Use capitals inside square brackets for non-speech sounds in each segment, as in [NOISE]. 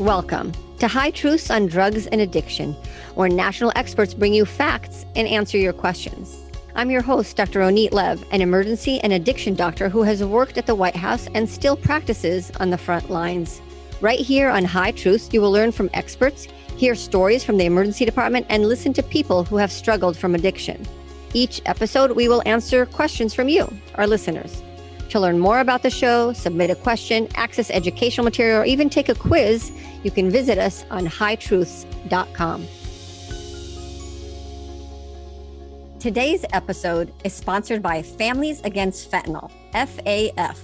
Welcome to High Truths on Drugs and Addiction, where national experts bring you facts and answer your questions. I'm your host, Dr. Ronit Lev, an emergency and addiction doctor who has worked at the White House and still practices on the front lines. Right here on High Truths, you will learn from experts, hear stories from the emergency department, and listen to people who have struggled from addiction. Each episode, we will answer questions from you, our listeners. To learn more about the show, submit a question, access educational material, or even take a quiz, you can visit us on hightruths.com. Today's episode is sponsored by Families Against Fentanyl, FAF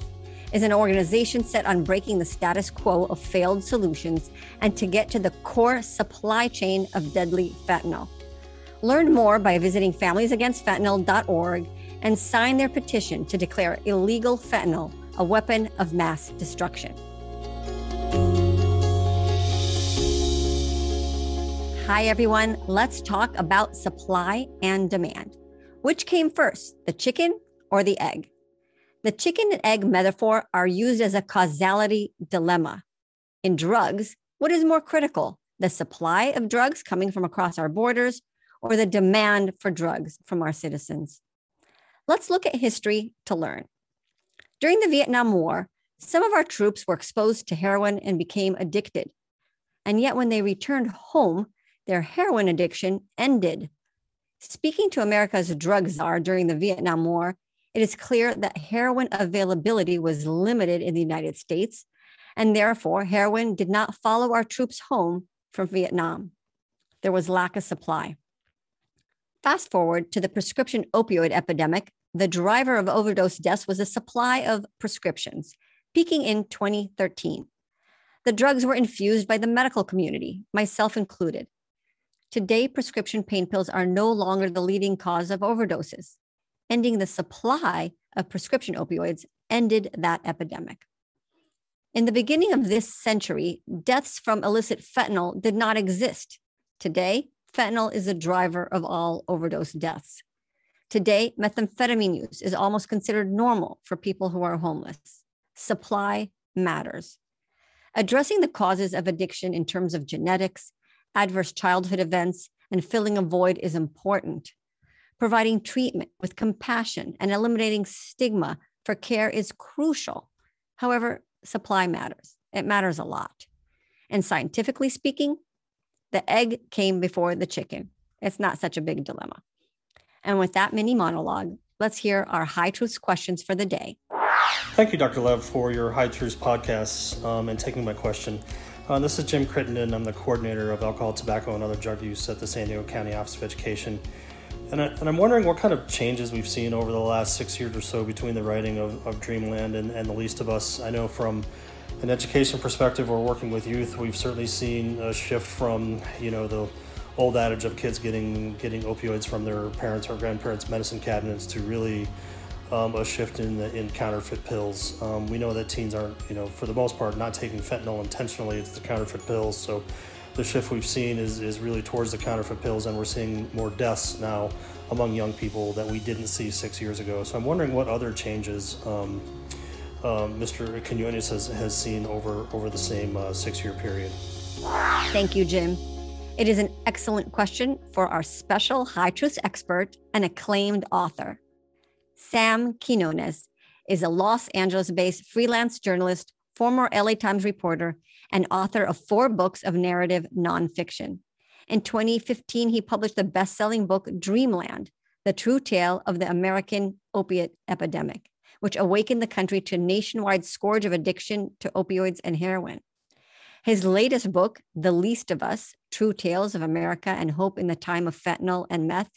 is an organization set on breaking the status quo of failed solutions and to get to the core supply chain of deadly fentanyl. Learn more by visiting familiesagainstfentanyl.org and sign their petition to declare illegal fentanyl a weapon of mass destruction. Hi, everyone. Let's talk about supply and demand. Which came first, the chicken or the egg? The chicken and egg metaphor are used as a causality dilemma. In drugs, what is more critical, the supply of drugs coming from across our borders or the demand for drugs from our citizens? Let's look at history to learn. During the Vietnam War, some of our troops were exposed to heroin and became addicted. And yet, when they returned home, their heroin addiction ended. Speaking to America's drug czar during the Vietnam War, it is clear that heroin availability was limited in the United States, and therefore heroin did not follow our troops home from Vietnam. There was lack of supply. Fast forward to the prescription opioid epidemic, the driver of overdose deaths was a supply of prescriptions, peaking in 2013. The drugs were infused by the medical community, myself included. Today, prescription pain pills are no longer the leading cause of overdoses. Ending the supply of prescription opioids ended that epidemic. In the beginning of this century, deaths from illicit fentanyl did not exist. Today, fentanyl is the driver of all overdose deaths. Today, methamphetamine use is almost considered normal for people who are homeless. Supply matters. Addressing the causes of addiction in terms of genetics, adverse childhood events, and filling a void is important. Providing treatment with compassion and eliminating stigma for care is crucial. However, supply matters. It matters a lot. And scientifically speaking, the egg came before the chicken. It's not such a big dilemma. And with that mini monologue, let's hear our High Truths questions for the day. Thank you, Dr. Lev, for your High Truths podcast um, and taking my question. Uh, this is Jim Crittenden. I'm the coordinator of alcohol, tobacco, and other drug use at the San Diego County Office of Education. And, I, am wondering what kind of changes we've seen over the last six years or so between the writing of, of Dreamland and, and The Least of Us. I know from an education perspective or working with youth, we've certainly seen a shift from, you know, the old adage of kids getting getting opioids from their parents or grandparents' medicine cabinets to really um, a shift in the, in counterfeit pills. Um, we know that teens aren't, you know, for the most part, not taking fentanyl intentionally. It's the counterfeit pills. So the shift we've seen is, is really towards the counterfeit pills, and we're seeing more deaths now among young people that we didn't see six years ago. So I'm wondering what other changes um, uh, Mr. Quinones has, has seen over over the same uh, six year period. Thank you, Jim. It is an excellent question for our special high truth expert and acclaimed author. Sam Quinones is a Los Angeles based freelance journalist, former LA Times reporter, and author of four books of narrative nonfiction. In 2015, he published the best selling book Dreamland The True Tale of the American Opiate Epidemic, which awakened the country to a nationwide scourge of addiction to opioids and heroin. His latest book, The Least of Us True Tales of America and Hope in the Time of Fentanyl and Meth,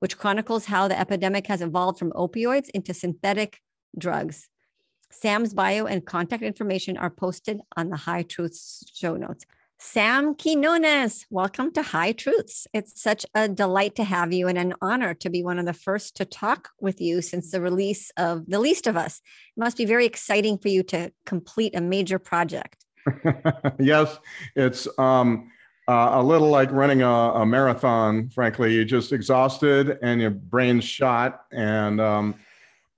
which chronicles how the epidemic has evolved from opioids into synthetic drugs. Sam's bio and contact information are posted on the High Truths show notes. Sam Quinones, welcome to High Truths. It's such a delight to have you and an honor to be one of the first to talk with you since the release of The Least of Us. It must be very exciting for you to complete a major project. [LAUGHS] yes, it's um, uh, a little like running a, a, marathon. Frankly, you're just exhausted and your brain's shot, and um,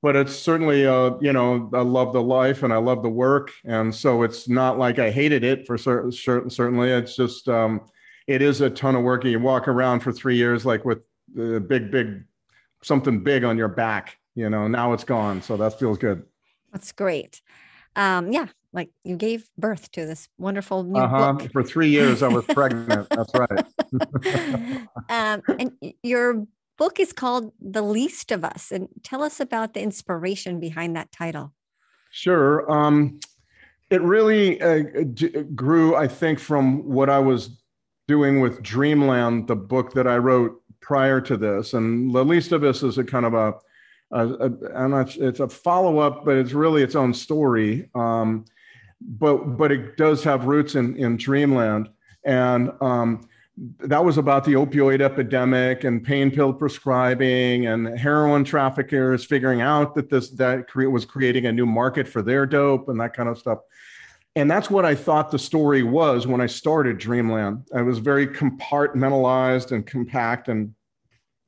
but it's certainly uh, you know I love the life and I love the work, and so it's not like I hated it for certain. Certainly, it's just um, it is a ton of work. You walk around for three years like with the big, big something big on your back. You know, now it's gone, so that feels good. That's great. Um, yeah, like you gave birth to this wonderful new uh-huh. book. For three years, I was [LAUGHS] pregnant. That's right. [LAUGHS] [LAUGHS] um, and your book is called The Least of Us. And tell us about the inspiration behind that title. Sure. Um, it really uh, grew, I think, from what I was doing with Dreamland, the book that I wrote prior to this. And The Least of Us is a kind of a, a, a and it's a follow up, but it's really its own story. Um, but but it does have roots in in Dreamland, and um, that was about the opioid epidemic and pain pill prescribing and heroin traffickers figuring out that this that was creating a new market for their dope and that kind of stuff. And that's what I thought the story was when I started Dreamland. I was very compartmentalized and compact and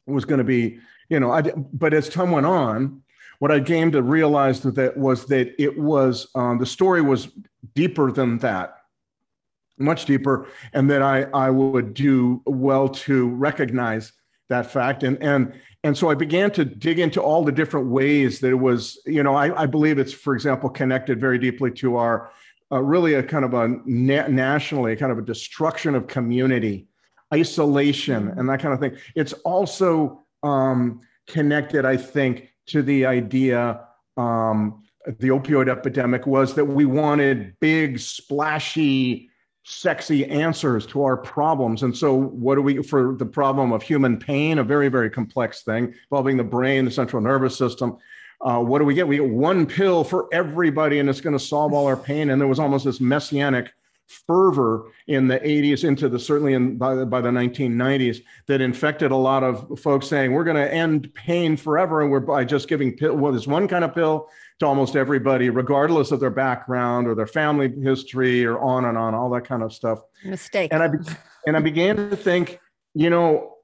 was going to be, you know, I, but as time went on, what I came to realize that was that it was um, the story was deeper than that much deeper, and that I, I would do well to recognize that fact. And, and, and so I began to dig into all the different ways that it was, you know, I, I believe it's, for example, connected very deeply to our uh, really a kind of a na- nationally, a kind of a destruction of community, isolation, and that kind of thing. It's also um, connected, I think, to the idea. Um, the opioid epidemic was that we wanted big, splashy, sexy answers to our problems. And so, what do we, for the problem of human pain, a very, very complex thing involving the brain, the central nervous system, uh, what do we get? We get one pill for everybody and it's going to solve all our pain. And there was almost this messianic fervor in the 80s into the certainly in by, by the 1990s that infected a lot of folks saying we're going to end pain forever and we're by just giving pill well there's one kind of pill to almost everybody, regardless of their background or their family history or on and on, all that kind of stuff. Mistake. And I and I began to think, you know,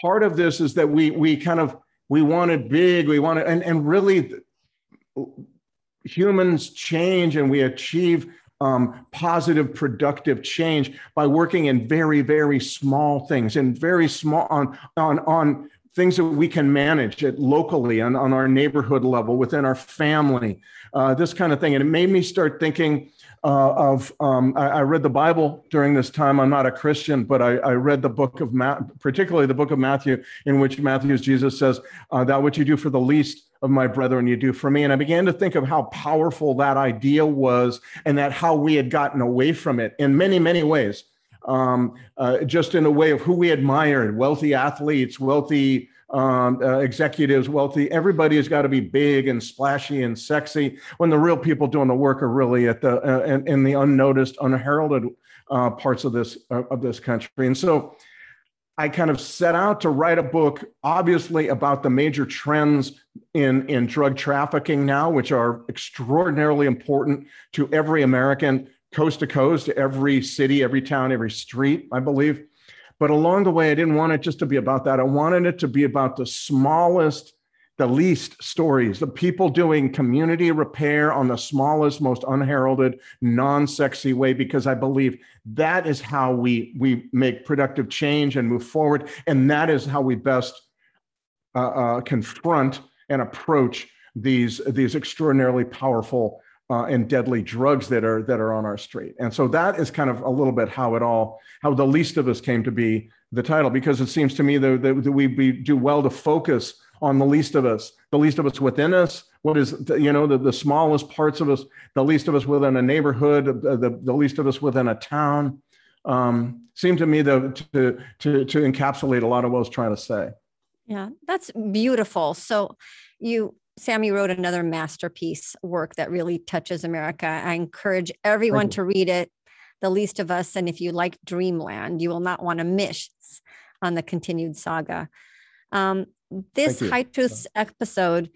part of this is that we we kind of we wanted big, we wanted, and and really, humans change and we achieve um, positive, productive change by working in very, very small things and very small on on on things that we can manage it locally on, on our neighborhood level within our family uh, this kind of thing. And it made me start thinking uh, of um, I, I, read the bible during this time. I'm not a christian but i, I read the book of Ma- particularly the book of matthew in which matthew's jesus says uh, that what you do for the least of my brethren you do for me. And i began to think of how powerful that idea was and that how we had gotten away from it in many many ways um, uh, just in a way of who we admired wealthy athletes, wealthy um, uh, executives, wealthy. Everybody has got to be big and splashy and sexy when the real people doing the work are really at the uh, in, in, the unnoticed, unheralded uh, parts of this uh, of this country. And so, I kind of set out to write a book, obviously about the major trends in in drug trafficking now, which are extraordinarily important to every American coast to coast, every city, every town, every street, I believe. But along the way, I didn't want it just to be about that. I wanted it to be about the smallest, the least stories, the people doing community repair on the smallest, most unheralded, non-sexy way, because I believe that is how we we make productive change and move forward, and that is how we best uh, uh, confront and approach these these extraordinarily powerful uh, and deadly drugs that are that are on our street. And so that is kind of a little bit how it all how the least of us came to be the title because it seems to me that, that, that we, do well to focus on the least of us, the least of us within us. What is you know the, the smallest parts of us, the least of us within a neighborhood, the, the, the least of us within a town. Um, seemed to me though to, to to encapsulate a lot of what I was trying to say. Yeah, that's beautiful. So you Sammy wrote another masterpiece work that really touches America. I encourage everyone to read it, The Least of Us. And if you like Dreamland, you will not want to miss on the continued saga. Um, this High Truths episode,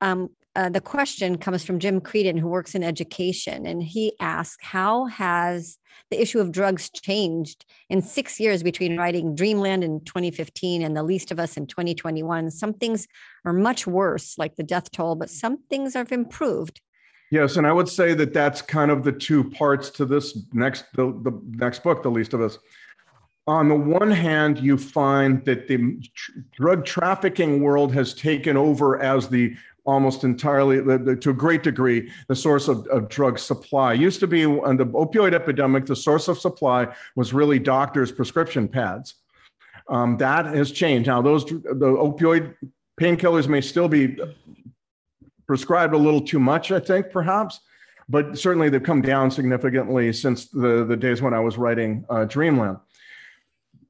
um, uh, the question comes from Jim Creedon, who works in education, and he asks, "How has the issue of drugs changed in six years between writing Dreamland in 2015 and The Least of Us in 2021? Some things are much worse, like the death toll, but some things have improved." Yes, and I would say that that's kind of the two parts to this next the, the next book, The Least of Us. On the one hand, you find that the drug trafficking world has taken over as the almost entirely, to a great degree, the source of, of drug supply. Used to be on the opioid epidemic, the source of supply was really doctors' prescription pads. Um, that has changed. Now, those the opioid painkillers may still be prescribed a little too much, I think, perhaps, but certainly they've come down significantly since the, the days when I was writing uh, Dreamland.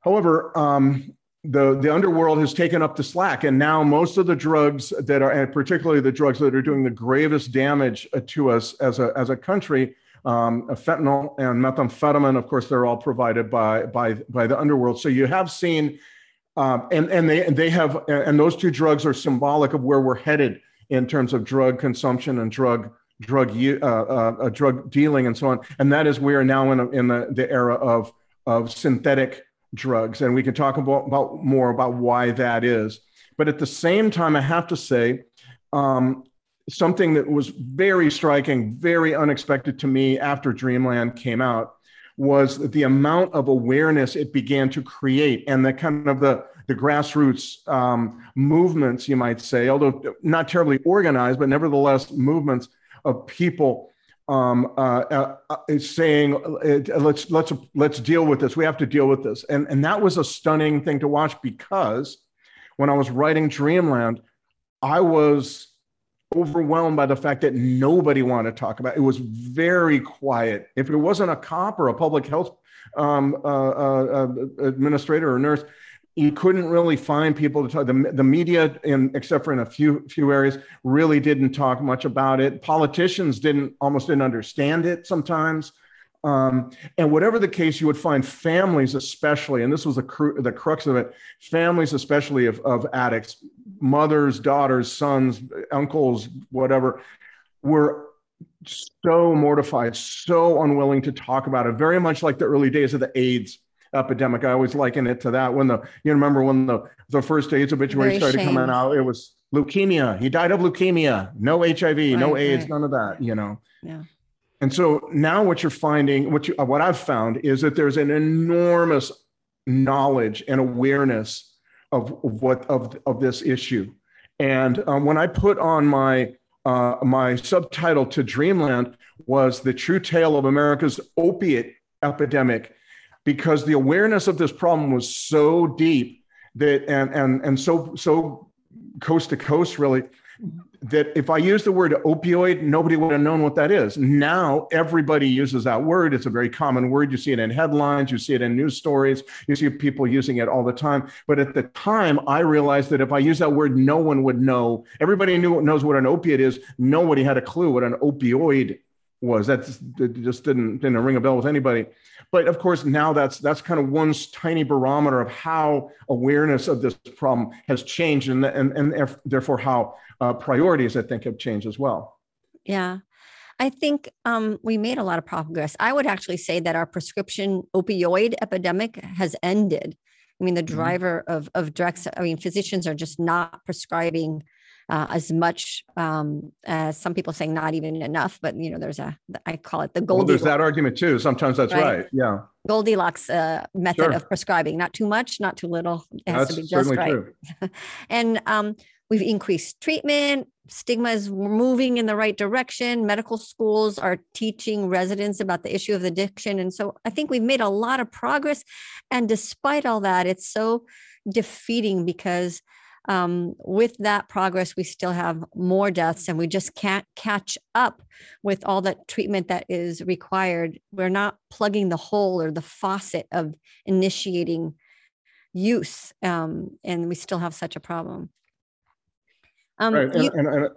However, um, the, the underworld has taken up the slack, and now most of the drugs that are, and particularly the drugs that are doing the gravest damage uh, to us as a, as a country, um, fentanyl and methamphetamine, of course, they're all provided by, by, by the underworld. So you have seen, um, and, and, they, and they have, and those two drugs are symbolic of where we're headed in terms of drug consumption and drug drug uh, uh, uh, drug dealing and so on. And that is we are now in, a, in the, the era of of synthetic drugs, and we can talk about, about more about why that is. But at the same time, I have to say. Um, something that was very striking, very unexpected to me after Dreamland came out was the amount of awareness it began to create and the kind of the the grassroots um, movements, you might say, although not terribly organized, but nevertheless movements of people um, uh, uh, uh saying, uh, "Let's let's let's deal with this. We have to deal with this." And and that was a stunning thing to watch because when I was writing Dreamland, I was overwhelmed by the fact that nobody wanted to talk about it. It was very quiet. If it wasn't a cop or a public health um, uh, uh, administrator or nurse, you couldn't really find people to talk. The, the media, in, except for in a few few areas, really didn't talk much about it. Politicians didn't almost didn't understand it sometimes. Um, and whatever the case, you would find families, especially, and this was the, cru- the crux of it, families, especially of, of addicts, mothers, daughters, sons, uncles, whatever, were so mortified, so unwilling to talk about it, very much like the early days of the AIDS epidemic. I always liken it to that. When the you remember when the the first AIDS obituary Very started shame. coming out, it was leukemia. He died of leukemia. No HIV, right, no AIDS, right. none of that. You know. Yeah. And so now what you're finding, what you, what I've found is that there's an enormous knowledge and awareness of, of what of of this issue. And um, when I put on my uh, my subtitle to Dreamland was the true tale of America's opiate epidemic because the awareness of this problem was so deep that and and and so so coast to coast really that if I use the word opioid, nobody would have known what that is. Now everybody uses that word. It's a very common word. You see it in headlines, you see it in news stories, you see people using it all the time. But at the time, I realized that if I use that word, no one would know. Everybody knew knows what an opiate is. Nobody had a clue what an opioid was. That just didn't didn't ring a bell with anybody. But of course, now that's that's kind of one tiny barometer of how awareness of this problem has changed, and and, and therefore how uh, priorities I think have changed as well. Yeah. I think um, we made a lot of progress. I would actually say that our prescription opioid epidemic has ended. I mean, the mm-hmm. driver of of drugs. I mean, physicians are just not prescribing uh, as much um, as some people saying not even enough. But you know, there's a I call it the Goldilocks. Well, there's that argument too. Sometimes that's right. right. Yeah. Goldilocks uh, method sure. of prescribing: not too much, not too little. It has that's to be just right. [LAUGHS] and um, we've increased treatment. Stigma is moving in the right direction. Medical schools are teaching residents about the issue of addiction. And so I think we've made a lot of progress. And despite all that, it's so defeating because um, with that progress, we still have more deaths and we just can't catch up with all that treatment that is required. We're not plugging the hole or the faucet of initiating use, um, and we still have such a problem. Um, right. and, you- and, and,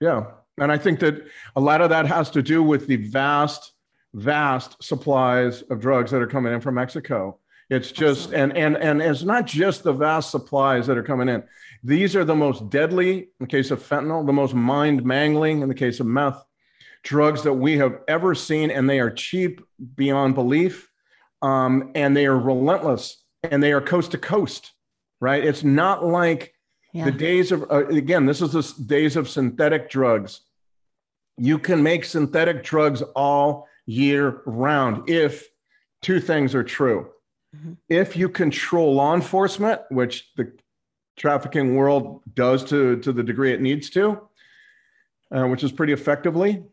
yeah. And I think that a lot of that has to do with the vast, vast supplies of drugs that are coming in from Mexico. It's just and and and it's not just the vast supplies that are coming in. These are the most deadly in the case of fentanyl, the most mind mangling in the case of meth, drugs that we have ever seen, and they are cheap beyond belief. Um, and they are relentless and they are coast to coast, right? It's not like yeah. the days of, uh, again, this is the days of synthetic drugs. You can make synthetic drugs all year round if two things are true. Mm-hmm. If you control law enforcement, which the trafficking world does to, to the degree it needs to, uh, which is pretty effectively,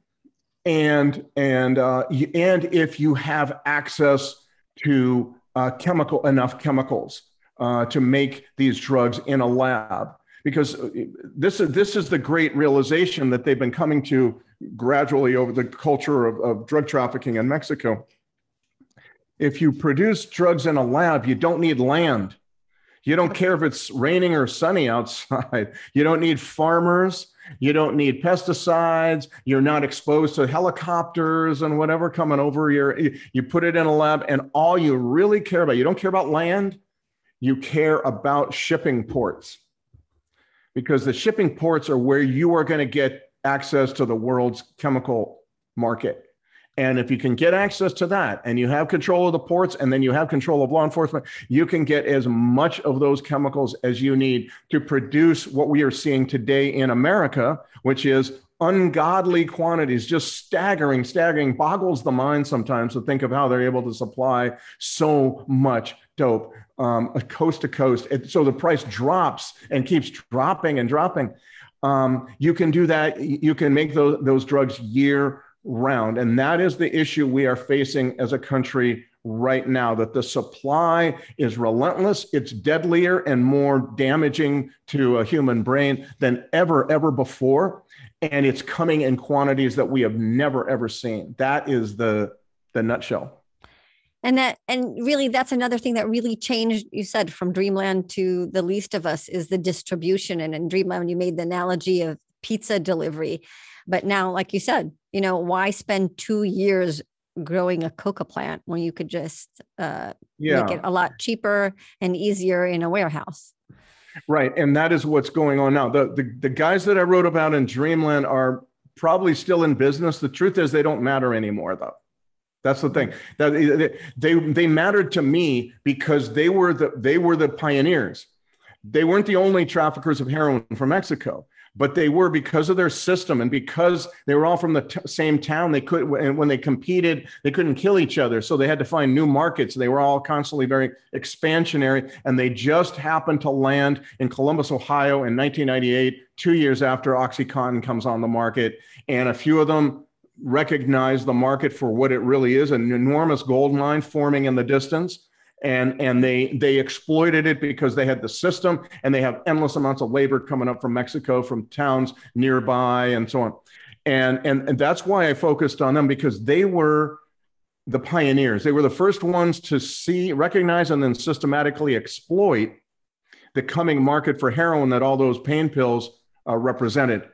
and and uh, and if you have access to uh, chemical enough chemicals uh, to make these drugs in a lab, because uh, this is this is the great realization that they've been coming to gradually over the culture of, of drug trafficking in Mexico. If you produce drugs in a lab, you don't need land. You don't care if it's raining or sunny outside. [LAUGHS] You don't need farmers. You don't need pesticides. You're not exposed to helicopters and whatever coming over. Your, you put it in a lab, and all you really care about, you don't care about land, you care about shipping ports. Because the shipping ports are where you are going to get access to the world's chemical market. And if you can get access to that and you have control of the ports and then you have control of law enforcement, you can get as much of those chemicals as you need to produce what we are seeing today in America, which is ungodly quantities, just staggering, staggering, boggles the mind sometimes to think of how they're able to supply so much dope um, coast to coast. so the price drops and keeps dropping and dropping. Um, you can do that. You can make those, those drugs year round. And that is the issue we are facing as a country right now that the supply is relentless, it's deadlier and more damaging to a human brain than ever, ever before. And it's coming in quantities that we have never, ever seen. That is the, the nutshell and that and really that's another thing that really changed you said from dreamland to the least of us is the distribution and in dreamland you made the analogy of pizza delivery but now like you said you know why spend two years growing a coca plant when you could just uh, yeah. make it a lot cheaper and easier in a warehouse right and that is what's going on now the, the the guys that i wrote about in dreamland are probably still in business the truth is they don't matter anymore though that's the thing. That they they mattered to me because they were the they were the pioneers. They weren't the only traffickers of heroin from Mexico, but they were because of their system and because they were all from the t- same town. They could and when they competed, they couldn't kill each other, so they had to find new markets. They were all constantly very expansionary, and they just happened to land in Columbus, Ohio, in 1998, two years after OxyContin comes on the market, and a few of them recognize the market for what it really is an enormous gold mine forming in the distance and and they they exploited it because they had the system and they have endless amounts of labor coming up from Mexico from towns nearby and so on. And and, and that's why I focused on them because they were the pioneers. They were the first ones to see recognize and then systematically exploit the coming market for heroin that all those pain pills uh, represented.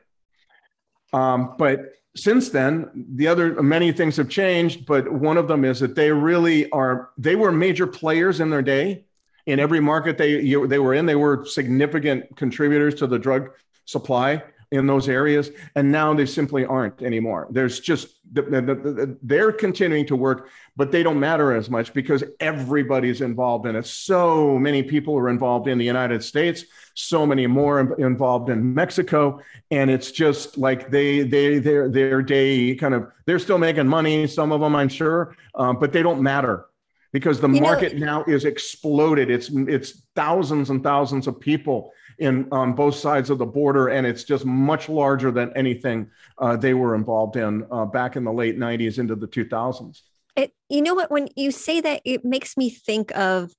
Um, but since then, the other many things have changed, but one of them is that they really are. They were major players in their day. In every market they you, they were in, they were significant contributors to the drug supply in those areas, and now they simply aren't anymore. There's just they're continuing to work, but they don't matter as much because everybody's involved in it. So many people are involved in the United States, so many more involved in Mexico, and it's just like they they their their day kind of they're still making money. Some of them, I'm sure, um, but they don't matter because the you market know, now is exploded. It's it's thousands and thousands of people in on both sides of the border, and it's just much larger than anything uh, they were involved in uh, back in the late '90s into the 2000s. It, you know what? When you say that, it makes me think of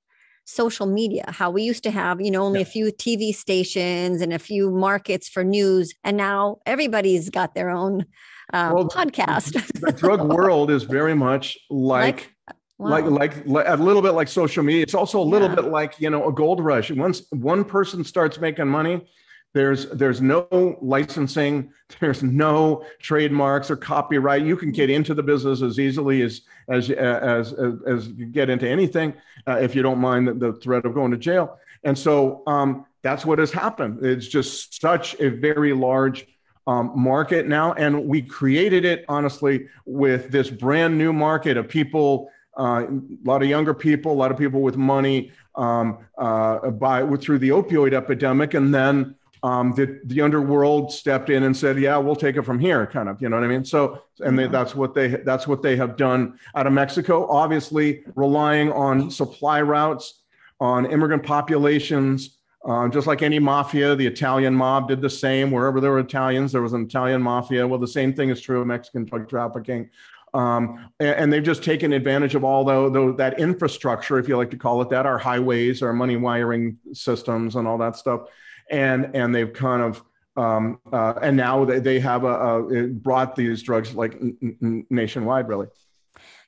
social media how we used to have you know only yeah. a few tv stations and a few markets for news and now everybody's got their own um, well, podcast the, the drug world is very much [LAUGHS] like, like Wow. Like, like, like, a little bit like social media. It's also a little yeah. bit like you know a gold rush. Once one person starts making money, there's there's no licensing, [LAUGHS] there's no trademarks or copyright. You can get into the business as easily as as as as, as you get into anything uh, if you don't mind the, the threat of going to jail. And so um, that's what has happened. It's just such a very large um, market now. And we created it, honestly, with this brand new market of people, uh, a lot of younger people, a lot of people with money um, uh, by, through the opioid epidemic. And then um, the, the underworld stepped in and said, yeah, we'll take it from here, kind of, you know what I mean? So, and they, that's what they, that's what they have done out of Mexico, obviously relying on supply routes, on immigrant populations, uh, just like any mafia, the Italian mob did the same. Wherever there were Italians, there was an Italian mafia. Well, the same thing is true of Mexican drug trafficking. Um, and, they've just taken advantage of all the, the, that infrastructure, if you like to call it that, our highways, our money wiring systems, and all that stuff. And and they've kind of um, uh, and now they, they have a, a brought these drugs like n- n- nationwide, really.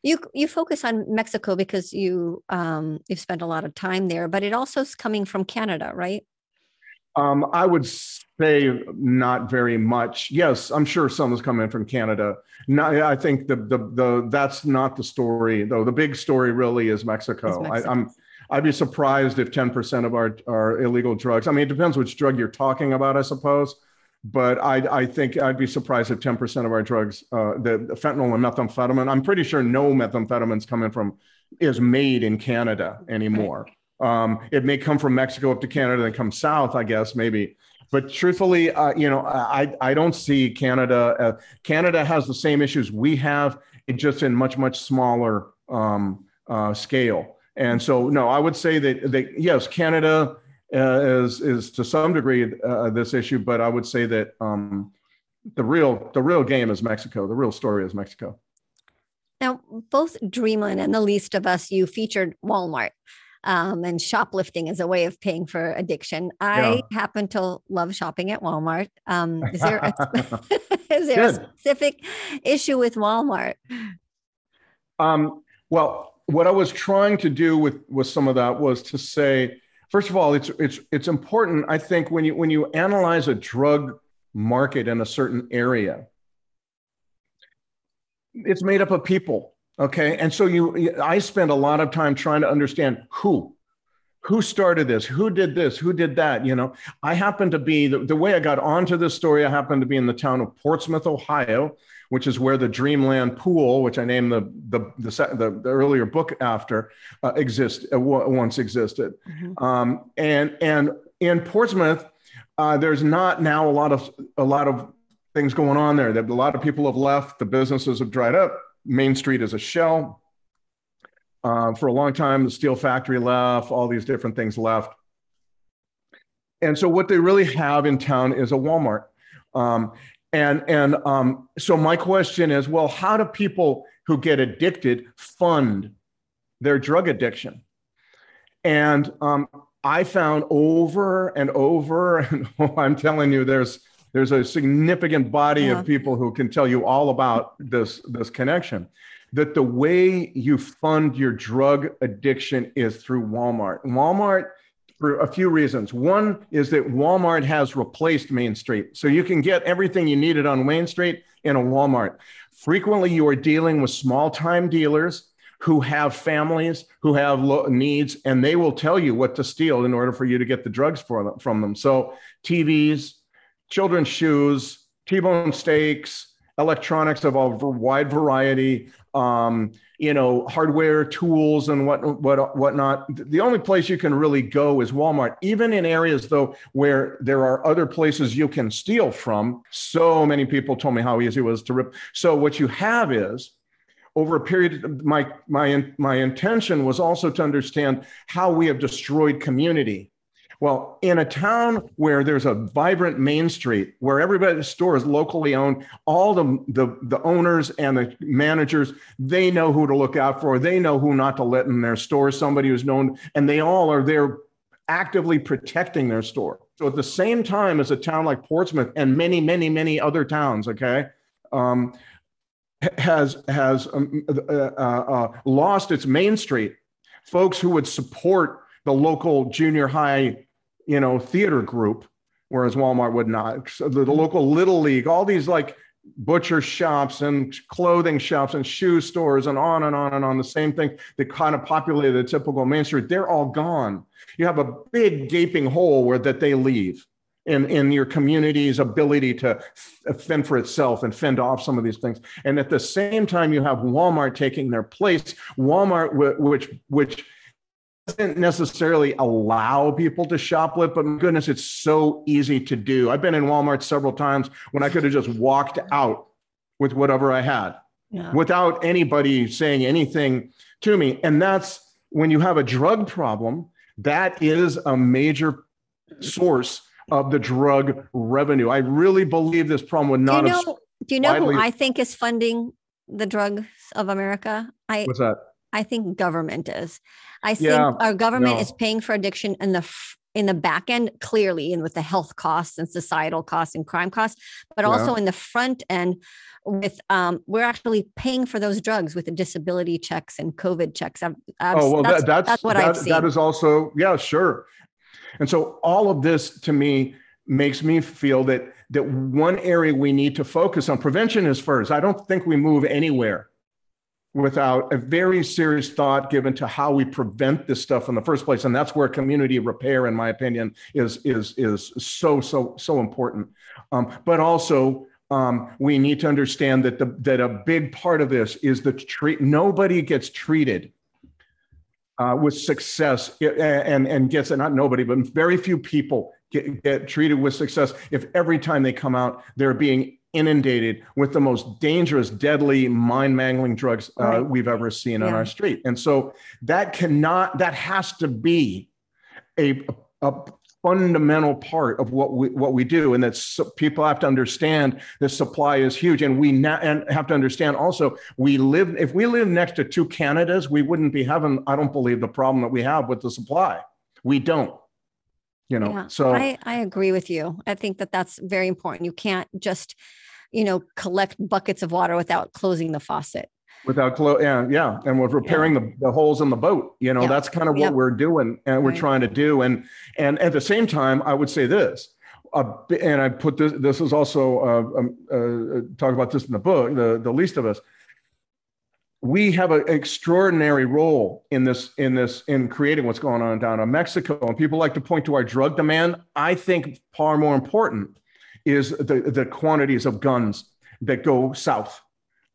You you focus on Mexico because you um, you've spent a lot of time there, but it also is coming from Canada, right? Um, I would say not very much. Yes, I'm sure some is coming from Canada. Not, I think the, the the that's not the story though. The big story really is Mexico. Mexico. I, I'm I'd be surprised if 10% of our, our illegal drugs. I mean, it depends which drug you're talking about, I suppose but I, I think I'd be surprised if 10% of our drugs, uh, the, the, fentanyl and methamphetamine, I'm pretty sure no methamphetamines coming from is made in Canada anymore. Um, it may come from Mexico up to Canada and come south, I guess, maybe. But truthfully, uh, you know, I, I don't see Canada. Uh, Canada has the same issues we have, just in much, much smaller um, uh, scale. And so, no, I would say that, that yes, Canada uh, is is to some degree uh, this issue, but I would say that um, the real the real game is Mexico. The real story is Mexico. Now, both Dreamland and The Least of Us, you featured Walmart um, and shoplifting as a way of paying for addiction. I yeah. happen to love shopping at Walmart. Um, is there a, [LAUGHS] [LAUGHS] is there a specific issue with Walmart? Um, well, what I was trying to do with with some of that was to say first of all, it's it's it's important. I think when you when you analyze a drug market in a certain area, it's made up of people. Okay, and so you, I spend a lot of time trying to understand who, who started this, who did this, who did that. You know, I happen to be the, the way I got onto this story. I happened to be in the town of Portsmouth, Ohio, which is where the Dreamland Pool, which I named the the the, the, the earlier book after, uh, exist uh, once existed, mm-hmm. um, and and in Portsmouth, uh, there's not now a lot of a lot of things going on there. That a lot of people have left. The businesses have dried up. Main Street is a shell. Uh, for a long time, the steel factory left. All these different things left. And so, what they really have in town is a Walmart. Um, and and um, so my question is, well, how do people who get addicted fund their drug addiction? And um, I found over and over, [LAUGHS] and I'm telling you, there's there's a significant body of uh-huh. people who can tell you all about this this connection. That the way you fund your drug addiction is through Walmart. Walmart for a few reasons. One is that Walmart has replaced Main Street. So you can get everything you needed on Main Street in a Walmart. Frequently, you are dealing with small time dealers who have families, who have needs, and they will tell you what to steal in order for you to get the drugs for them, from them. So TVs, children's shoes, T-bone steaks, electronics of a wide variety, um, you know, hardware, tools, and what what whatnot. The only place you can really go is Walmart. Even in areas though where there are other places you can steal from. So many people told me how easy it was to rip. So what you have is over a period my my my intention was also to understand how we have destroyed community well, in a town where there's a vibrant main street, where everybody's store is locally owned, all the, the, the owners and the managers, they know who to look out for. They know who not to let in their store, somebody who's known, and they all are there actively protecting their store. So at the same time as a town like Portsmouth and many, many, many other towns, okay, um, has has um, uh, uh, uh, lost its main street. Folks who would support the local junior high you know, theater group, whereas Walmart would not. So the, the local little league, all these like butcher shops and clothing shops and shoe stores and on and on and on. The same thing that kind of populated the typical Main Street. They're all gone. You have a big gaping hole where that they leave in, in your community's ability to fend for itself and fend off some of these things. And at the same time, you have Walmart taking their place. Walmart, which which doesn't necessarily allow people to shoplift, but my goodness, it's so easy to do. I've been in Walmart several times when I could have just walked out with whatever I had yeah. without anybody saying anything to me. And that's when you have a drug problem, that is a major source of the drug revenue. I really believe this problem would not do you know, Do you know who I think is funding the drugs of America? I, What's that? I think government is. I think yeah, our government no. is paying for addiction in the in the back end clearly and with the health costs and societal costs and crime costs, but yeah. also in the front end with um, we're actually paying for those drugs with the disability checks and COVID checks. I've, I've, oh well, that's, that, that's, that's what that, I've seen. That is also yeah, sure. And so all of this to me makes me feel that that one area we need to focus on prevention is first. I don't think we move anywhere without a very serious thought given to how we prevent this stuff in the first place and that's where community repair in my opinion is is is so so so important um, but also um, we need to understand that the that a big part of this is the treat nobody gets treated uh, with success and and gets it. not nobody but very few people get, get treated with success if every time they come out they're being inundated with the most dangerous, deadly, mind mangling drugs uh, right. we've ever seen yeah. on our street. And so that cannot, that has to be a, a fundamental part of what we what we do and that people have to understand the supply is huge and we na- and have to understand also we live if we live next to two canadas we wouldn't be having i don't believe the problem that we have with the supply we don't you know yeah, so I, I agree with you i think that that's very important you can't just you know collect buckets of water without closing the faucet without close yeah yeah and we're repairing yeah. the, the holes in the boat you know yeah. that's kind of what we're doing and we're right. trying to do and and at the same time i would say this uh, and i put this this is also uh, um, uh, talk about this in the book the, the least of us we have an extraordinary role in this in this in creating what's going on down in Mexico. And people like to point to our drug demand. I think far more important is the, the quantities of guns that go south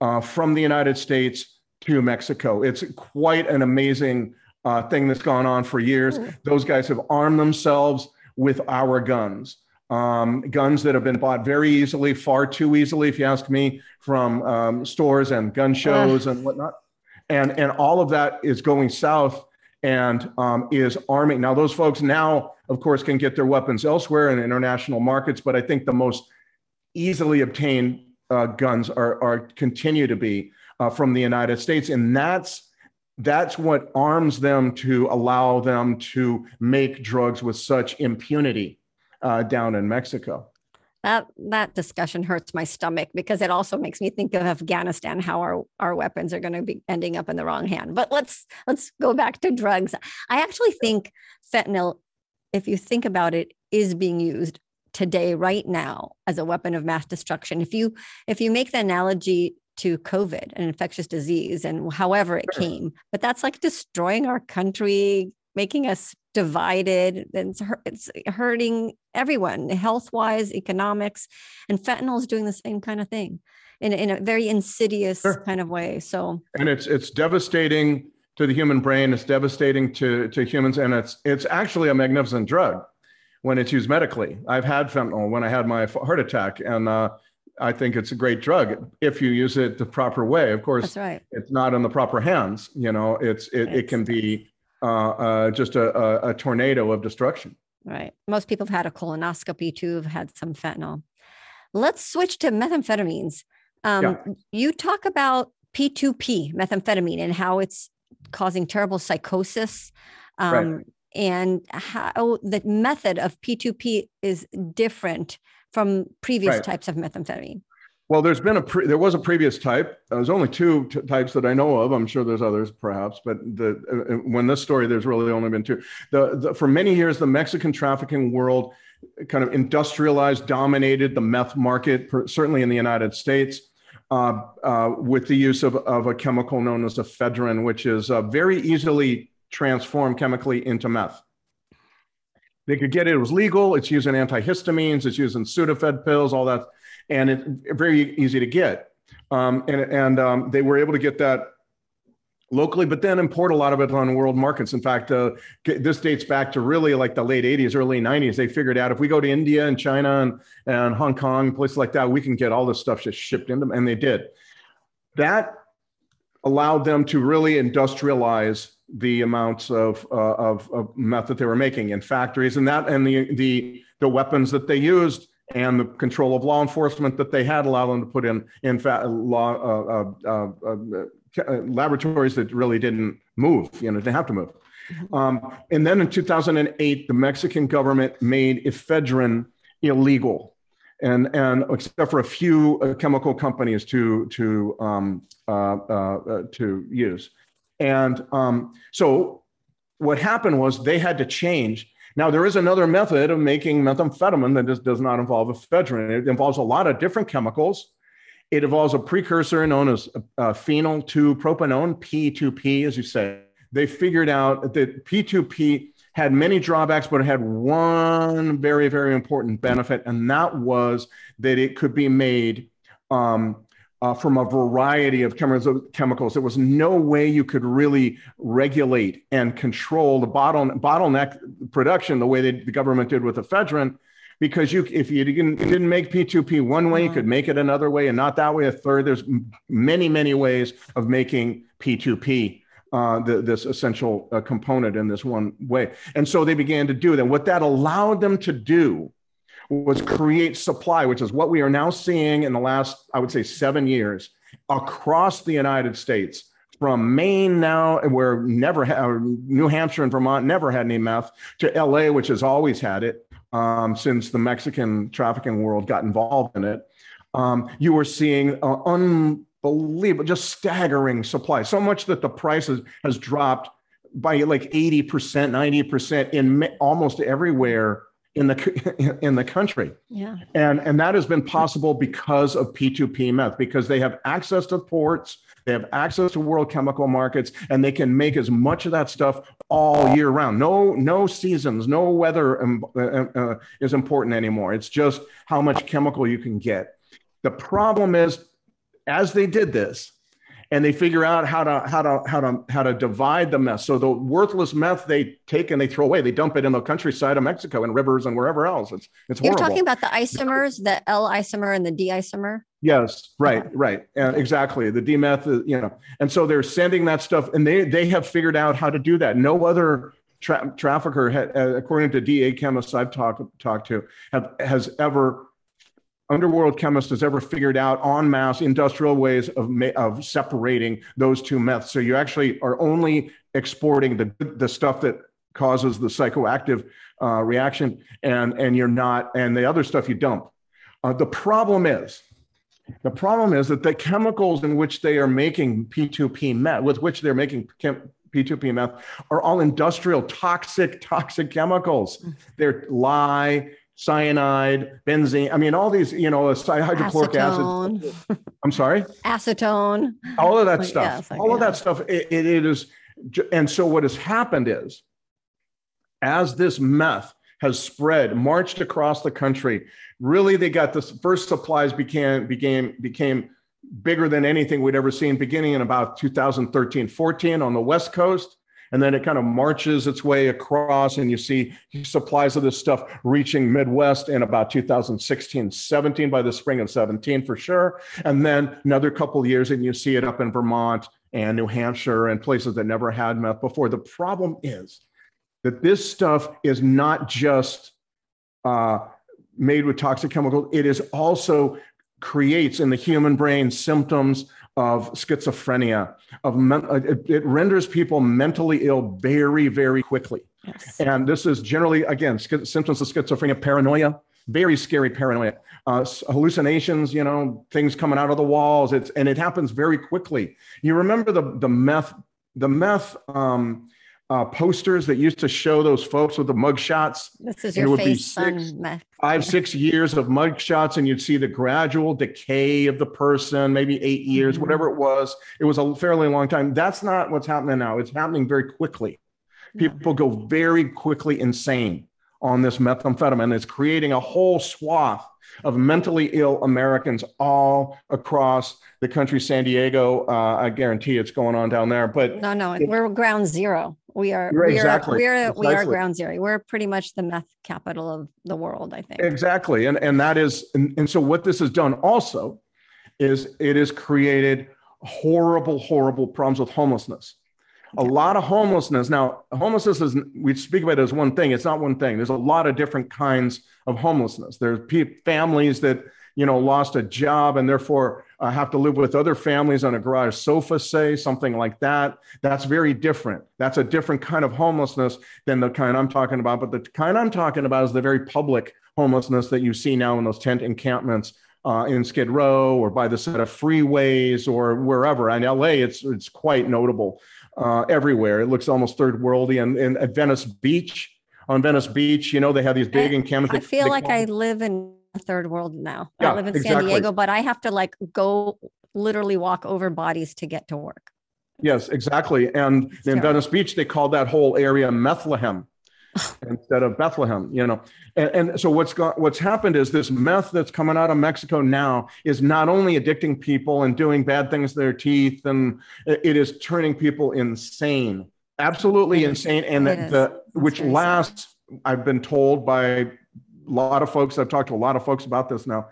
uh, from the United States to Mexico. It's quite an amazing uh, thing that's gone on for years. Mm. Those guys have armed themselves with our guns um, guns that have been bought very easily, far too easily, if you ask me, from um, stores and gun shows uh. and whatnot. And, and all of that is going south and um, is arming. Now, those folks now, of course, can get their weapons elsewhere in international markets, but I think the most easily obtained uh, guns are, are continue to be uh, from the United States. And that's that's what arms them to allow them to make drugs with such impunity uh, down in Mexico. That that discussion hurts my stomach because it also makes me think of Afghanistan, how our, our weapons are going to be ending up in the wrong hand. But let's let's go back to drugs. I actually think fentanyl, if you think about it, is being used today, right now, as a weapon of mass destruction. If you if you make the analogy to COVID, an infectious disease, and however it came, but that's like destroying our country, making us divided. It's, it's hurting everyone, health wise, economics. And fentanyl is doing the same kind of thing in, in a very insidious sure. kind of way. So, and it's, it's devastating to the human brain. It's devastating to, to humans. And it's, it's actually a magnificent drug when it's used medically. I've had fentanyl when I had my heart attack. And, uh, I think it's a great drug if you use it the proper way. Of course, That's right. it's not in the proper hands. You know, it's it, it can be uh, uh, just a, a, a tornado of destruction. Right. Most people have had a colonoscopy too, have had some fentanyl. Let's switch to methamphetamines. Um, yeah. You talk about P2P, methamphetamine, and how it's causing terrible psychosis. Um, right. And how the method of P2P is different from previous right. types of methamphetamine. Well, there's been a pre- there was a previous type. There's only two t- types that I know of. I'm sure there's others, perhaps, but the uh, uh, when this story, there's really only been two. The, the for many years, the Mexican trafficking world kind of industrialized, dominated the meth market, certainly in the United States. Uh, uh, with the use of, of a chemical known as ephedrine, which is uh, very easily transformed chemically into meth. They could get it, it was legal. It's using antihistamines, it's using Sudafed pills, all that, and it's very easy to get. Um, and and um, they were able to get that locally, but then import a lot of it on world markets. In fact, uh, this dates back to really like the late 80s, early 90s. They figured out if we go to India and China and, and Hong Kong, places like that, we can get all this stuff just shipped in them. And they did. That allowed them to really industrialize the amounts of, uh, of, of meth that they were making in factories and that and the, the, the weapons that they used and the control of law enforcement that they had allowed them to put in in fact law uh, uh, uh, uh uh, laboratories that really didn't move, you know, didn't have to move. Mm-hmm. Um, and then in 2008, the Mexican government made ephedrine illegal, and and except for a few uh, chemical companies to to um, uh, uh, uh to use, and um, so what happened was they had to change. Now there is another method of making methamphetamine that just does not involve ephedrine. It involves a lot of different chemicals it involves a precursor known as uh, phenyl 2 propanone, P2P, as you say. They figured out that P2P had many drawbacks, but it had one very, very important benefit, and that was that it could be made um, uh, from a variety of chemicals. There was no way you could really regulate and control the bottle, bottleneck production the way that the government did with ephedrine because you if you didn't, didn't make P2P one way, you could make it another way, and not that way a third. There's many many ways of making P2P. Uh, the, this essential uh, component in this one way. And so they began to do that. What that allowed them to do was create supply, which is what we are now seeing in the last, I would say, seven years across the United States. From Maine now, where never ha- New Hampshire and Vermont never had any meth, to LA, which has always had it, um, since the Mexican trafficking world got involved in it. Um, you were seeing uh, unbelievable, just staggering supply, so much that the price has, has dropped by like 80%, 90% in almost everywhere in the [LAUGHS] in the country. Yeah. And and that has been possible because of P2P meth because they have access to ports, they have access to world chemical markets, and they can make as much of that stuff all year round. No, no seasons, no weather um, uh, uh, is important anymore. It's just how much chemical you can get. The problem is, as they did this, and they figure out how to how to how to how to divide the meth. So the worthless meth they take and they throw away. They dump it in the countryside of Mexico and rivers and wherever else. It's it's horrible. You're talking about the isomers, the L isomer and the D isomer. Yes, right, right, and exactly. The D meth, you know, and so they're sending that stuff, and they they have figured out how to do that. No other tra- trafficker, uh, according to DEA chemists I've talked talked to, have has ever underworld chemist has ever figured out en masse industrial ways of, of separating those two meths. So you actually are only exporting the, the stuff that causes the psychoactive uh, reaction and, and you're not, and the other stuff you dump. Uh, the problem is, the problem is that the chemicals in which they are making P2P meth, with which they're making chem- P2P meth, are all industrial toxic, toxic chemicals. Mm. They're lye, cyanide, benzene. I mean, all these, you know, hydrochloric Acetone. acid. I'm sorry? Acetone. All of that stuff. Yes, all of that stuff. It, it is. And so what has happened is, as this meth has spread, marched across the country, really they got the first supplies became, became, became bigger than anything we'd ever seen beginning in about 2013, 14 on the West Coast and then it kind of marches its way across and you see supplies of this stuff reaching midwest in about 2016 17 by the spring of 17 for sure. And then another couple years and you see it up in vermont and new hampshire and places that never had meth before. The problem is that this stuff is not just uh, made with toxic chemicals. It is also creates in the human brain symptoms of schizophrenia of men- uh, it, it, renders people mentally ill very very quickly. Yes. and this is generally again symptoms of schizophrenia paranoia very scary paranoia. Uh, hallucinations you know things coming out of the walls it's and it happens very quickly. You remember the the meth the meth um, uh, posters that used to show those folks with the mug shots. This is your face, six, five, six [LAUGHS] years of mug shots, and you'd see the gradual decay of the person, maybe eight years, mm-hmm. whatever it was. It was a fairly long time. That's not what's happening now. It's happening very quickly. People go very quickly insane on this methamphetamine. It's creating a whole swath of mentally ill Americans all across the country. San Diego, uh, I guarantee it's going on down there. But no, no, it, we're ground zero. We are we exactly, are we're, we are ground zero. We're pretty much the meth capital of the world, I think. Exactly, and and that is and, and so what this has done also is it has created horrible, horrible problems with homelessness a lot of homelessness. Now, homelessness is, we speak about it as one thing. It's not one thing. There's a lot of different kinds of homelessness. There's pe- families that, you know, lost a job and therefore uh, have to live with other families on a garage sofa, say, something like that. That's very different. That's a different kind of homelessness than the kind I'm talking about. But the kind I'm talking about is the very public homelessness that you see now in those tent encampments uh, in Skid Row or by the set of freeways or wherever. In LA, it's it's quite notable uh, everywhere. It looks almost third worldy. And, and at Venice Beach, on Venice Beach, you know, they have these big encampments. I feel like I live in third world now. Yeah, I live in exactly. San Diego, but I have to like go literally walk over bodies to get to work. Yes, exactly. And in Venice Beach, they call that whole area Methlehem [LAUGHS] instead of Bethlehem, you know. And, and so what's got what's happened is this meth that's coming out of Mexico now is not only addicting people and doing bad things to their teeth, and it is turning people insane, absolutely insane, and the, the which lasts. I've been told by lot of folks. I've talked to a lot of folks about this now.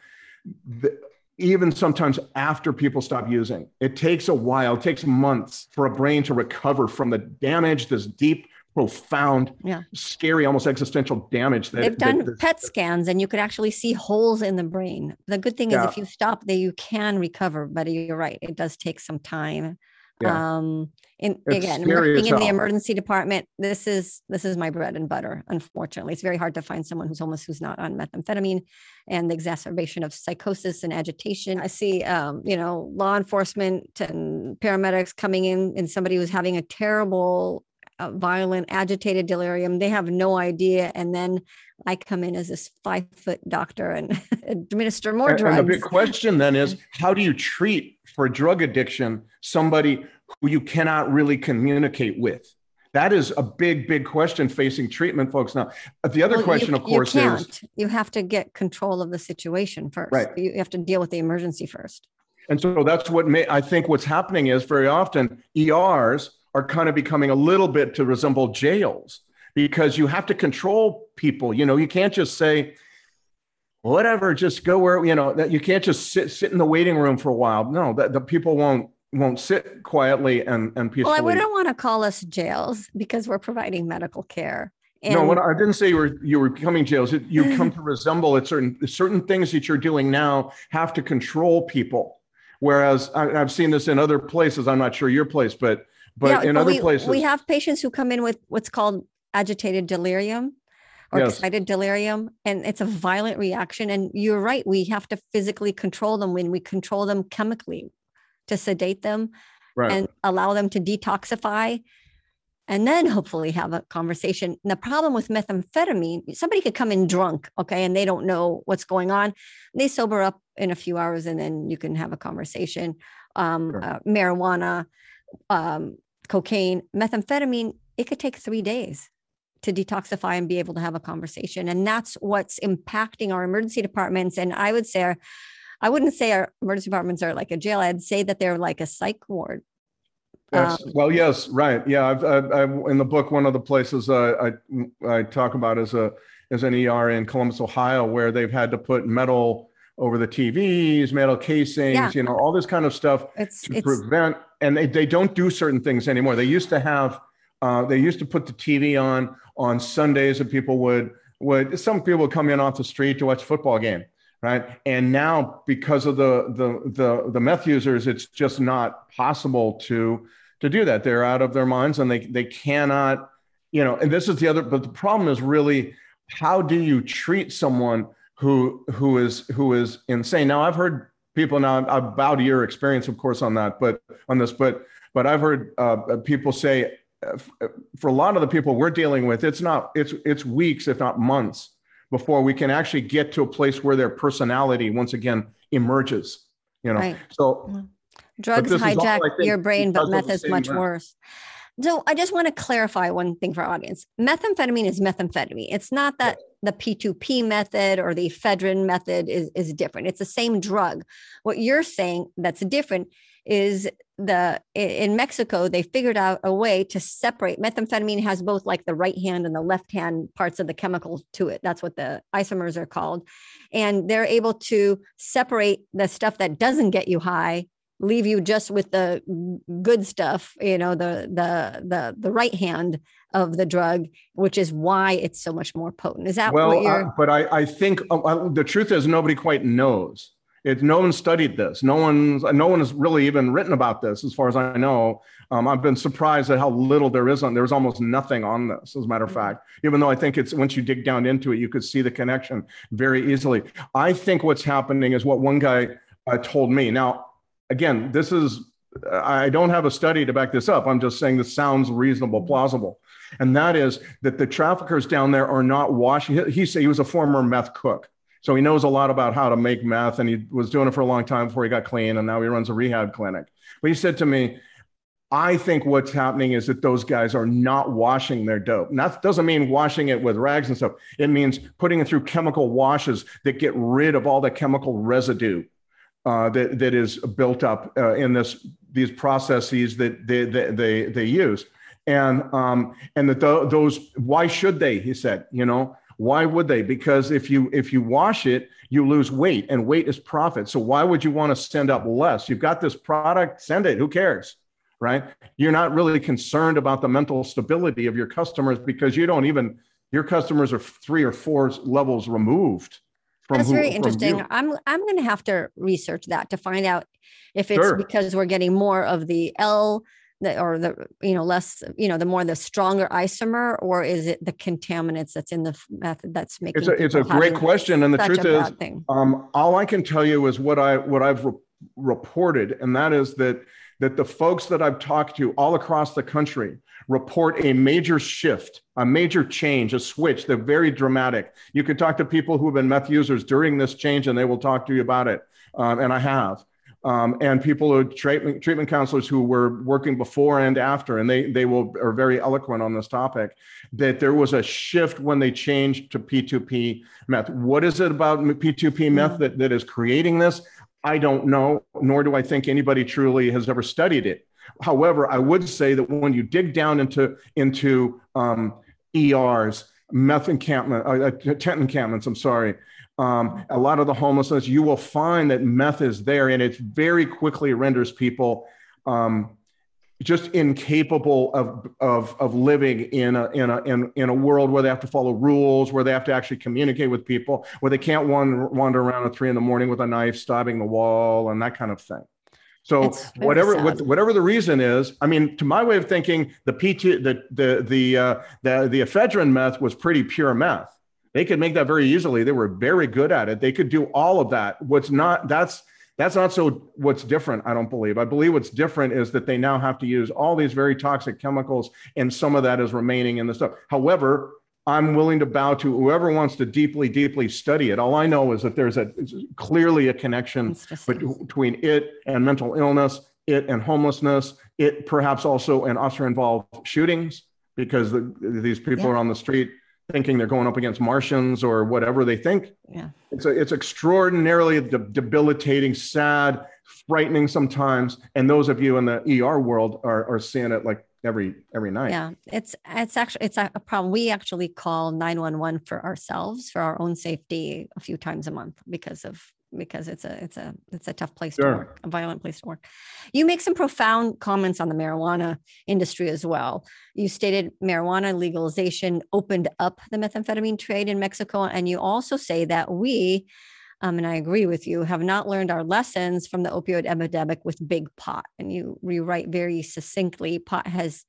The, even sometimes after people stop using, it takes a while. It takes months for a brain to recover from the damage, this deep profound, yeah. scary, almost existential damage. That, They've done that, PET scans, and you could actually see holes in the brain. The good thing yeah. is, if you stop, that you can recover. But you're right; it does take some time. Yeah. Um, in, again, working in the emergency department, this is this is my bread and butter. Unfortunately, it's very hard to find someone who's homeless who's not on methamphetamine, and the exacerbation of psychosis and agitation. I see, um, you know, law enforcement and paramedics coming in, and somebody who's having a terrible Uh, violent, agitated delirium. They have no idea. And then I come in as this five foot doctor and [LAUGHS] administer more drugs. And the big question then is [LAUGHS] how do you treat for drug addiction somebody who you cannot really communicate with? That is a big, big question facing treatment folks now. Uh, the other well, question, you, of course, you is you have to get control of the situation first. Right. You have to deal with the emergency first. And so that's what may, I think what's happening is very often ERs are kind of becoming a little bit to resemble jails because you have to control people. You know, you can't just say, whatever, just go where, you know, that you can't just sit, sit in the waiting room for a while. No, that the people won't won't sit quietly and, and peacefully. Well, I wouldn't want to call us jails because we're providing medical care. And no, I didn't say you were you were becoming jails. You come to [LAUGHS] resemble it. Certain certain things that you're doing now have to control people. Whereas I, have seen this in other places. I'm not sure your place, but but yeah, in but other we, places, we have patients who come in with what's called agitated delirium or yes. excited delirium, and it's a violent reaction. And you're right, we have to physically control them when we control them chemically to sedate them right. and allow them to detoxify and then hopefully have a conversation. And the problem with methamphetamine, somebody could come in drunk, okay, and they don't know what's going on. They sober up in a few hours and then you can have a conversation. Um, sure. uh, marijuana, um, cocaine, methamphetamine, it could take three days to detoxify and be able to have a conversation. And that's what's impacting our emergency departments. And I would say, our, I wouldn't say our emergency departments are like a jail. I'd say that they're like a psych ward. Yes. Um, well, yes, right. Yeah. I've, I've, I've, in the book, one of the places uh, I, I talk about is a, is an ER in Columbus, Ohio, where they've had to put metal over the TVs, metal casings, yeah. you know, all this kind of stuff it's, to it's, prevent. And they, they don't do certain things anymore. They used to have, uh, they used to put the TV on on Sundays, and people would would some people would come in off the street to watch football game, right? And now because of the the the the meth users, it's just not possible to to do that. They're out of their minds, and they they cannot, you know. And this is the other, but the problem is really how do you treat someone who who is who is insane. Now I've heard people now about your experience, of course, on that, but on this, but but I've heard uh, people say uh, for a lot of the people we're dealing with, it's not it's it's weeks, if not months, before we can actually get to a place where their personality once again emerges. You know, right. so drugs hijack your brain, but meth is much worse. So I just want to clarify one thing for our audience. Methamphetamine is methamphetamine. It's not that the P2P method or the ephedrine method is, is different. It's the same drug. What you're saying that's different is the in Mexico they figured out a way to separate methamphetamine has both like the right hand and the left hand parts of the chemical to it that's what the isomers are called and they're able to separate the stuff that doesn't get you high leave you just with the good stuff you know the the the the right hand of the drug which is why it's so much more potent is that well what you're uh, but i i think uh, the truth is nobody quite knows it, no one studied this. No one's no one has really even written about this, as far as I know. Um, I've been surprised at how little there is on. There's almost nothing on this, as a matter of mm-hmm. fact. Even though I think it's once you dig down into it, you could see the connection very easily. I think what's happening is what one guy uh, told me. Now, again, this is I don't have a study to back this up. I'm just saying this sounds reasonable, plausible. And that is that the traffickers down there are not washing. He, he, he was a former meth cook. So he knows a lot about how to make meth and he was doing it for a long time before he got clean. And now he runs a rehab clinic. But he said to me, I think what's happening is that those guys are not washing their dope. And that doesn't mean washing it with rags and stuff. It means putting it through chemical washes that get rid of all the chemical residue uh, that, that is built up uh, in this these processes that they, they, they, they use. And, um, and that the, those, why should they, he said, you know, why would they? Because if you if you wash it, you lose weight, and weight is profit. So why would you want to send up less? You've got this product, send it. Who cares? Right? You're not really concerned about the mental stability of your customers because you don't even your customers are three or four levels removed. That's who, very interesting. I'm I'm going to have to research that to find out if it's sure. because we're getting more of the L the, or the you know less you know the more the stronger isomer or is it the contaminants that's in the method that's making it's a, it's a great question and the truth is um, all i can tell you is what i what i've re- reported and that is that that the folks that i've talked to all across the country report a major shift a major change a switch. They're very dramatic. You can talk to people who have been meth users during this change and they will talk to you about it um, and i have um, and people who treatment treatment counselors who were working before and after, and they they will are very eloquent on this topic. That there was a shift when they changed to P2P meth. What is it about P2P meth that, that is creating this? I don't know, nor do I think anybody truly has ever studied it. However, I would say that when you dig down into into um, ERs, meth encampment, uh, uh, tent encampments, I'm sorry, um, a lot of the homelessness, you will find that meth is there and it very quickly renders people um, just incapable of, of, of living in a, in, a, in, in a world where they have to follow rules, where they have to actually communicate with people, where they can't wander, wander around at three in the morning with a knife, stabbing the wall and that kind of thing. So whatever whatever the reason is, I mean, to my way of thinking, the PT the the the uh, the the ephedrine meth was pretty pure meth. They could make that very easily. They were very good at it. They could do all of that. What's not that's that's not so what's different, I don't believe. I believe what's different is that they now have to use all these very toxic chemicals, and some of that is remaining in the stuff. However, I'm willing to bow to whoever wants to deeply, deeply study it. All I know is that there's a clearly a connection between it and mental illness, it and homelessness, it perhaps also and officer involved shootings because the, these people yeah. are on the street thinking they're going up against Martians or whatever they think. Yeah. It's, a, it's extraordinarily de- debilitating, sad, frightening sometimes. And those of you in the ER world are, are seeing it like every every night. Yeah, it's it's actually it's a problem. We actually call 911 for ourselves for our own safety a few times a month because of because it's a it's a it's a tough place sure. to work, a violent place to work. You make some profound comments on the marijuana industry as well. You stated marijuana legalization opened up the methamphetamine trade in Mexico, and you also say that we, um, and I agree with you, have not learned our lessons from the opioid epidemic with big pot. And you rewrite very succinctly, pot has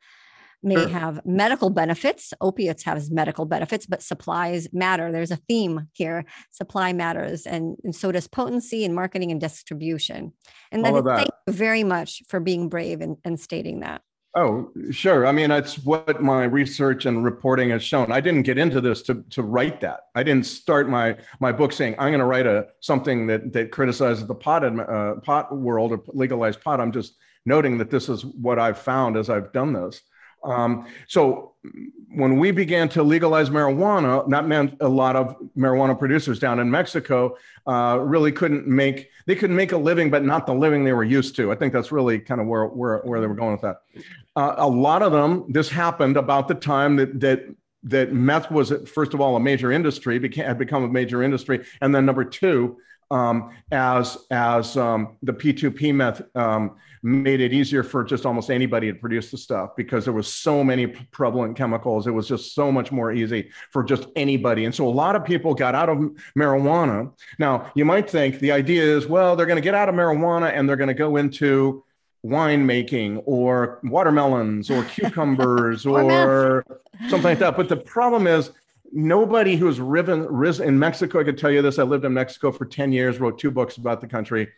may sure. have medical benefits. Opiates have medical benefits, but supplies matter. There's a theme here. Supply matters, and, and so does potency and marketing and distribution. And then thank you very much for being brave and, and stating that. Oh, sure. I mean, that's what my research and reporting has shown. I didn't get into this to, to write that. I didn't start my my book saying I'm going to write a something that that criticizes the pot uh, pot world or legalized pot. I'm just noting that this is what I've found as I've done this. Um, so when we began to legalize marijuana, that meant a lot of marijuana producers down in Mexico uh, really couldn't make they couldn't make a living, but not the living they were used to. I think that's really kind of where where, where they were going with that. Uh, a lot of them, this happened about the time that that that meth was first of all a major industry, became, had become a major industry, and then number two, um, as as um, the P2P meth um, made it easier for just almost anybody to produce the stuff because there was so many prevalent chemicals. It was just so much more easy for just anybody. And so a lot of people got out of marijuana. Now you might think the idea is, well, they're going to get out of marijuana and they're going to go into wine making or watermelons or [LAUGHS] cucumbers or, or something like that. But the problem is nobody who's riven, risen in Mexico, I could tell you this. I lived in Mexico for 10 years, wrote two books about the country.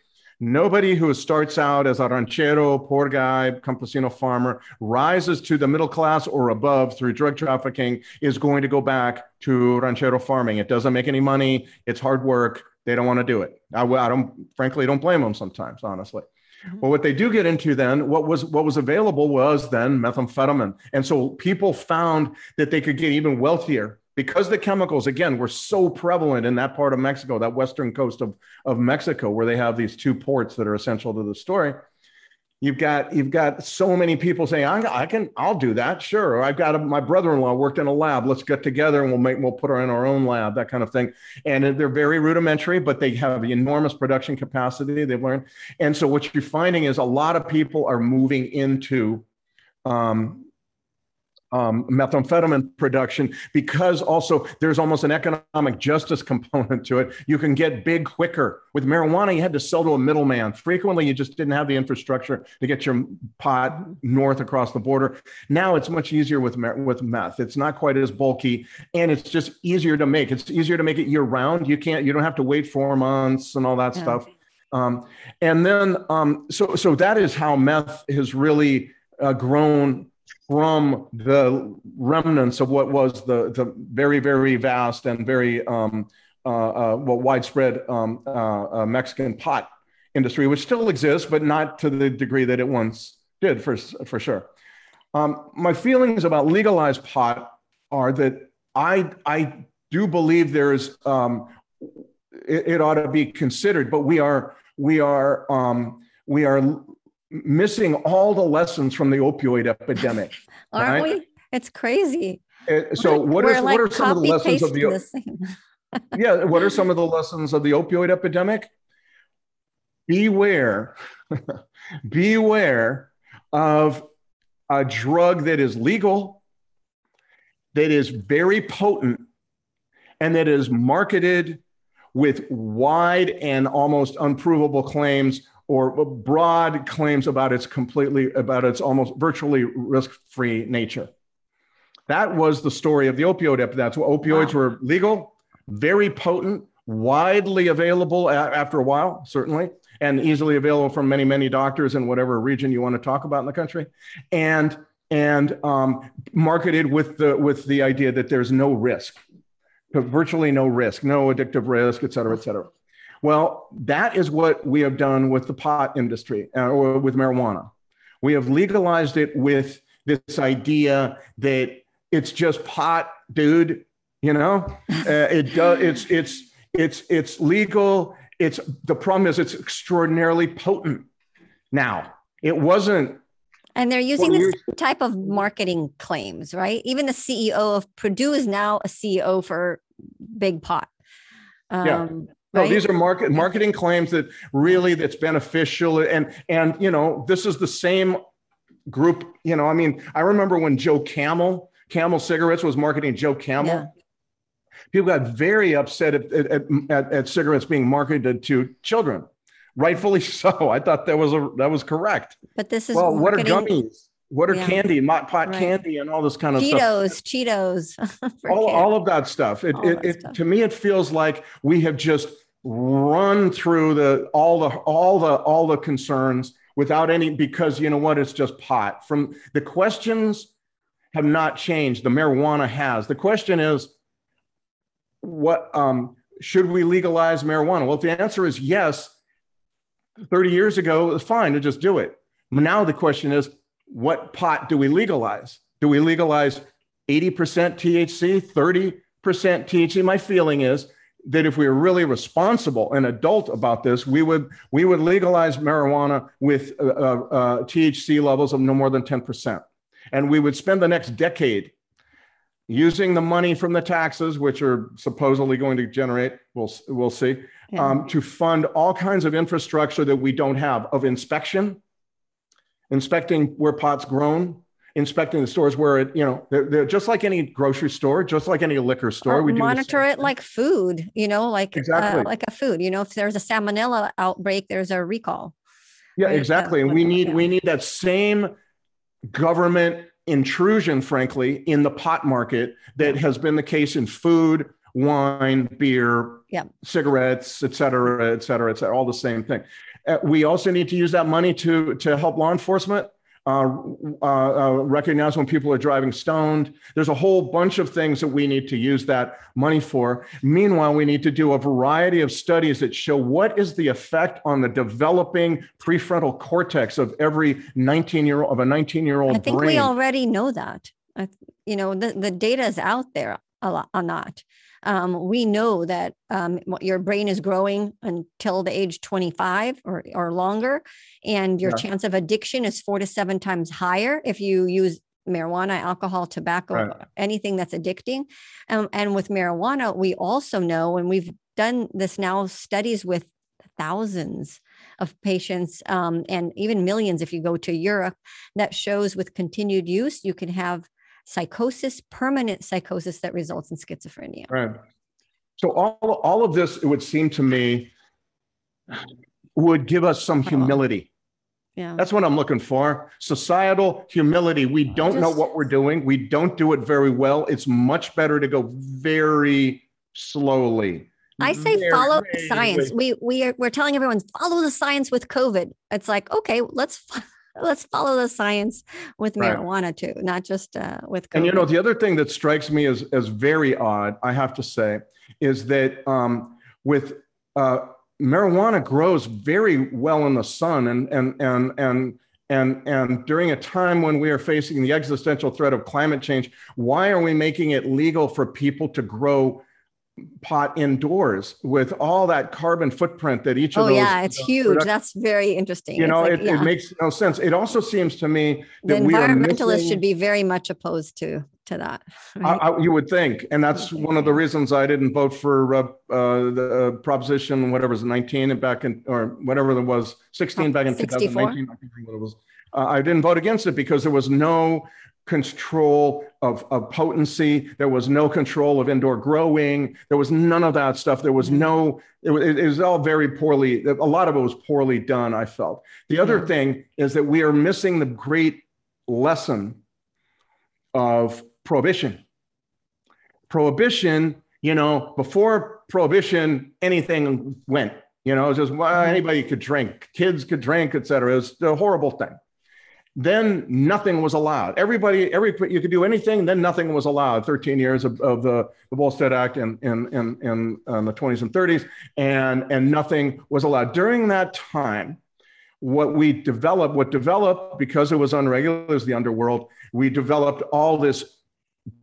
Nobody who starts out as a ranchero, poor guy, campesino farmer, rises to the middle class or above through drug trafficking is going to go back to ranchero farming. It doesn't make any money. It's hard work. They don't want to do it. I, I don't, frankly, don't blame them sometimes, honestly. Mm-hmm. Well, what they do get into then, what was what was available was then methamphetamine, and so people found that they could get even wealthier because the chemicals again were so prevalent in that part of mexico that western coast of, of mexico where they have these two ports that are essential to the story you've got you've got so many people saying I, can i'll do that sure or i've got a, my brother-in-law worked in a lab let's get together and we'll make we'll put her in our own lab that kind of thing. And they're very rudimentary but they have enormous production capacity they've learned. And so what you're finding is a lot of people are moving into um, um, methamphetamine production because also there's almost an economic justice component to it. You can get big quicker. With marijuana, you had to sell to a middleman. Frequently, you just didn't have the infrastructure to get your pot north across the border. Now it's much easier with with meth. It's not quite as bulky, and it's just easier to make. It's easier to make it year round. You can't. You don't have to wait four months and all that yeah. stuff. Um, and then, um, so so that is how meth has really uh, grown from the remnants of what was the, the very, very vast and very um, uh, uh, well, widespread um, uh, uh, Mexican pot industry, which still exists, but not to the degree that it once did, for, for sure. Um, my feelings about legalized pot are that I, I do believe there's, um, it, it, ought to be considered, but we are, we are, um, we are missing all the lessons from the opioid epidemic. [LAUGHS] Aren't right? we? It's crazy. Uh, so what are, like what are some of the lessons of the [LAUGHS] yeah what are some of the lessons of the opioid epidemic beware [LAUGHS] beware of a drug that is legal that is very potent and that is marketed with wide and almost unprovable claims or broad claims about its completely about its almost virtually risk-free nature. That was the story of the opioid epidemic. That's what opioids wow. were legal, very potent, widely available after a while, certainly, and easily available from many, many doctors in whatever region you want to talk about in the country, and and um, marketed with the with the idea that there's no risk, virtually no risk, no addictive risk, et cetera, et cetera. Well, that is what we have done with the pot industry uh, or with marijuana. We have legalized it with this idea that it's just pot, dude. You know, uh, it does. It's it's it's it's legal. It's the problem is it's extraordinarily potent. Now, it wasn't and they're using this type of marketing claims, right? Even the CEO of Purdue is now a CEO for Big Pot. Um, yeah. No, right? these are market marketing claims that really that's beneficial and and you know this is the same group. You know, I mean, I remember when Joe Camel Camel Cigarettes was marketing Joe Camel. Yeah. People got very upset at, at, at, at cigarettes being marketed to children, rightfully [LAUGHS] so. I thought that was a that was correct. But this is well, marketing- what are gummies? What are yeah. candy, pot right. candy, and all this kind of Cheetos, stuff? Cheetos, Cheetos, [LAUGHS] all, all of that stuff. It, it, it stuff. to me, it feels like we have just run through the all the all the all the concerns without any because you know what? It's just pot. From the questions have not changed. The marijuana has. The question is what um, should we legalize marijuana? Well if the answer is yes 30 years ago it was fine to just do it. Now the question is what pot do we legalize? Do we legalize 80% thc 30% thc my feeling is that if we were really responsible and adult about this, we would we would legalize marijuana with uh, uh, uh THC levels of no more than ten percent, and we would spend the next decade using the money from the taxes, which are supposedly going to generate, we'll we'll see, yeah. um, to fund all kinds of infrastructure that we don't have of inspection, inspecting where pot's grown, inspecting the stores where it, you know, they're, they're just like any grocery store, just like any liquor store. Or we monitor it like food, you know, like uh, exactly. Uh, like a food. You know, if there's a salmonella outbreak, there's a recall. Yeah, right? exactly. And we need yeah. we need that same government intrusion, frankly, in the pot market that has been the case in food, wine, beer, yeah. cigarettes, et cetera, et cetera, et cetera, all the same thing. Uh, we also need to use that money to to help law enforcement uh, uh, uh, recognize when people are driving stoned. There's a whole bunch of things that we need to use that money for. Meanwhile, we need to do a variety of studies that show what is the effect on the developing prefrontal cortex of every 19 year old of a 19 year old. I think brain. we already know that. you know, the, the data is out there a lot on that um, we know that um, your brain is growing until the age 25 or, or longer, and your yeah. chance of addiction is four to seven times higher if you use marijuana, alcohol, tobacco, right. anything that's addicting. Um, and with marijuana, we also know, and we've done this now studies with thousands of patients um, and even millions if you go to Europe that shows with continued use, you can have psychosis, permanent psychosis that results in schizophrenia. Right. So all, all of this, it would seem to me, would give us some humility. Yeah. That's what I'm looking for. Societal humility. We don't Just, know what we're doing. We don't do it very well. It's much better to go very slowly. I say very, follow the science. We we are we're telling everyone follow the science with COVID. It's like okay, let's let's follow the science with marijuana too, not just uh, with. COVID. And you know, the other thing that strikes me as as very odd, I have to say, is that um, with uh, marijuana grows very well in the sun, and and and and. And, and during a time when we are facing the existential threat of climate change, why are we making it legal for people to grow pot indoors with all that carbon footprint that each of oh, those. Oh yeah, it's huge. That's very interesting. You know, like, it, yeah. it, makes no sense. It also seems to me that the environmentalists missing, should be very much opposed to to that. Right? I, I, you would think, and that's one of the reasons I didn't vote for uh, uh, the uh, proposition whatever was 19 back in or whatever it was 16 back in 64? 2019. I think it was. Uh, I didn't vote against it because there was no control of, of potency. There was no control of indoor growing. There was none of that stuff. There was no, it, it, was all very poorly, a lot of it was poorly done, I felt. The other yeah. thing is that we are missing the great lesson of prohibition. Prohibition, you know, before prohibition, anything went. You know, it was just well, mm-hmm. anybody could drink, kids could drink, et cetera. It was a horrible thing then nothing was allowed. Everybody, every you could do anything. Then nothing was allowed. Thirteen years of, of the, the Volstead Act in in in, in um, the twenties and thirties, and and nothing was allowed during that time. What we developed, what developed because it was unregulated, is the underworld. We developed all this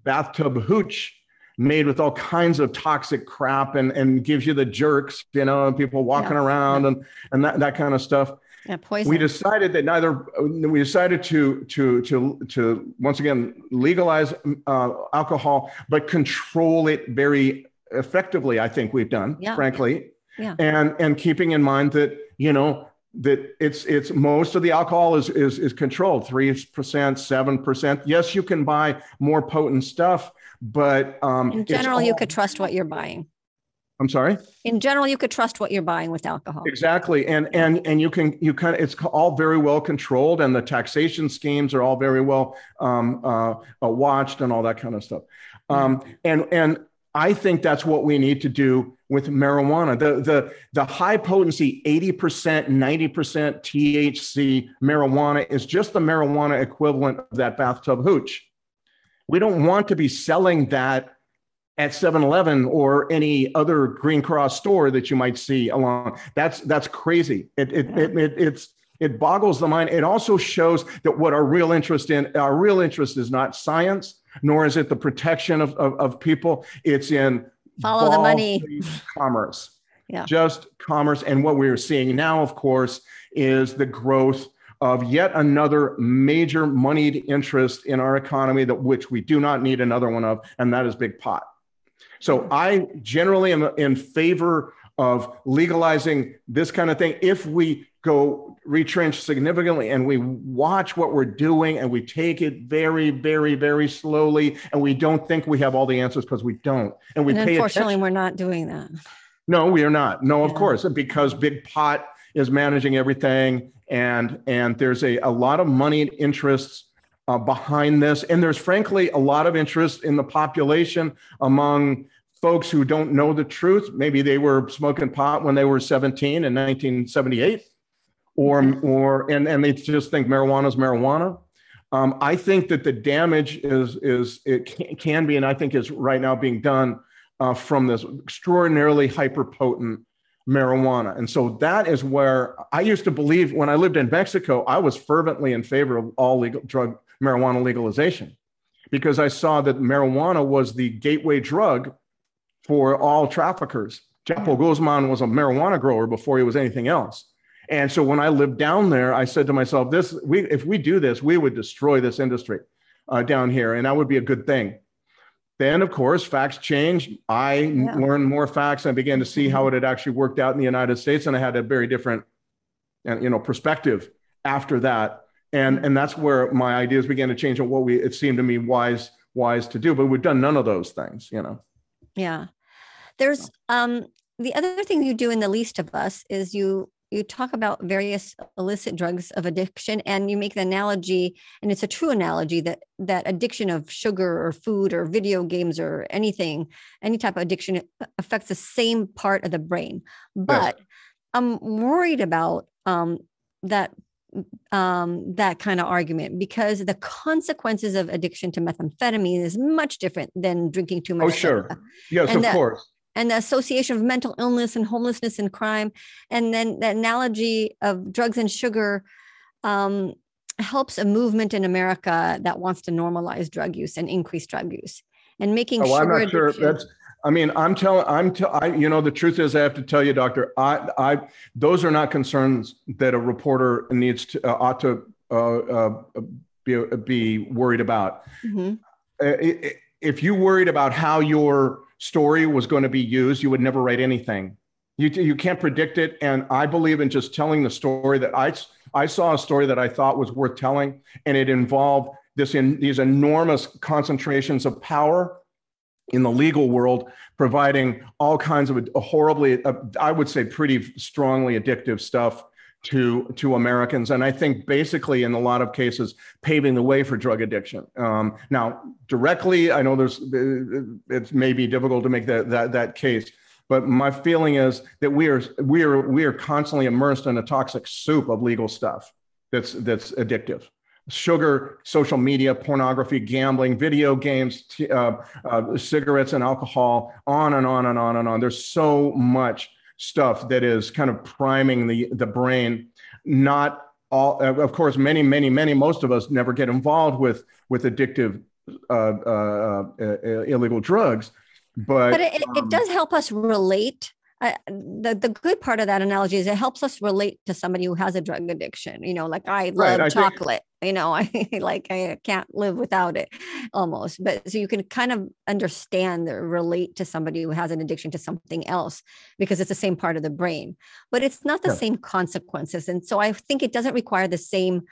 bathtub hooch made with all kinds of toxic crap and, and gives you the jerks, you know, and people walking yeah. around and, and that, that kind of stuff. Yeah, poison. We decided that neither. We decided to to to to once again legalize uh, alcohol, but control it very effectively. I think we've done, yeah. frankly, yeah. and and keeping in mind that you know that it's it's most of the alcohol is is is controlled three percent, seven percent. Yes, you can buy more potent stuff, but um, in general, all, you could trust what you're buying. I'm sorry. In general, you could trust what you're buying with alcohol. Exactly, and and and you can you kind of it's all very well controlled, and the taxation schemes are all very well um, uh, uh, watched, and all that kind of stuff. Um, and and I think that's what we need to do with marijuana. The, the, the high potency 80%, 90% THC marijuana is just the marijuana equivalent of that bathtub hooch. We don't want to be selling that at 7-Eleven or any other Green Cross store that you might see along. That's that's crazy. It, it, it, it it's it boggles the mind. It also shows that what our real interest in our real interest is not science, nor is it the protection of, of, of people. It's in follow the money commerce. [LAUGHS] Yeah. Just commerce. And what we're seeing now, of course, is the growth of yet another major moneyed interest in our economy that which we do not need another one of, and that is big pot. So I generally am in favor of legalizing this kind of thing. If we go retrench significantly and we watch what we're doing and we take it very very very slowly and we don't think we have all the answers because we don't and we and pay unfortunately attention. we're not doing that. No we are not. No of course because big pot is managing everything and and there's a, a lot of money and interests uh, behind this. And there's frankly a lot of interest in the population among folks who don't know the truth. Maybe they were smoking pot when they were 17 in 1978 or or and and they just think marijuana is marijuana. Um, i think that the damage is is it can, can be and i think is right now being done uh, from this extraordinarily hyper potent marijuana. And so that is where i used to believe when i lived in mexico i was fervently in favor of all legal drug marijuana legalization because i saw that marijuana was the gateway drug for all traffickers chapo guzman was a marijuana grower before he was anything else and so when I lived down there, I said to myself, "This, we, if we do this, we would destroy this industry uh, down here, and that would be a good thing." Then, of course, facts changed. I Yeah. learned more facts. and began to see how it had actually worked out in the United States, and I had a very different, uh, you know, perspective after that. And and that's where my ideas began to change on what we it seemed to me wise wise to do. But we've done none of those things, you know. Yeah. There's um the other thing you do in the least of us is you you talk about various illicit drugs of addiction and you make the analogy and it's a true analogy that that addiction of sugar or food or video games or anything any type of addiction affects the same part of the brain but i'm worried about um that um, that kind of argument because the consequences of addiction to methamphetamine is much different than drinking too much. Oh, sure. soda. Yes, And of that- course. And the association of mental illness and homelessness and crime, and then the analogy of drugs and sugar um, helps a movement in America that wants to normalize drug use and increase drug use and making Oh, I'm not sure. That's. I mean, I'm telling. I'm. T- I. You know, the truth is, I have to tell you, doctor. I. I. Those are not concerns that a reporter needs to uh, ought to uh, uh, be be worried about. Mhm. Uh, if you worried about how your story was going to be used, you would never write anything. You you can't predict it, and I believe in just telling the story that I I saw a story that I thought was worth telling, and it involved this in these enormous concentrations of power in the legal world, providing all kinds of horribly, uh, I would say, pretty strongly addictive stuff to to Americans, and I think basically in a lot of cases paving the way for drug addiction. Um, now, directly, I know there's it may be difficult to make that that that case, but my feeling is that we are we are we are constantly immersed in a toxic soup of legal stuff that's that's addictive sugar, social media, pornography, gambling, video games, t- uh, uh, cigarettes, and alcohol, on and on and on and on. There's so much stuff that is kind of priming the, the brain. Not all, uh, of course, many, many, many, most of us never get involved with, with addictive uh, uh, uh, illegal drugs. But, but it, it- it um, does help us relate. Uh, the the good part of that analogy is it helps us relate to somebody who has a drug addiction. You know, like I love Right, I think- chocolate. you know, [LAUGHS] I like I can't live without it, almost. But so you can kind of understand or relate to somebody who has an addiction to something else because it's the same part of the brain, but it's not the Yeah. same consequences. And so I think it doesn't require the same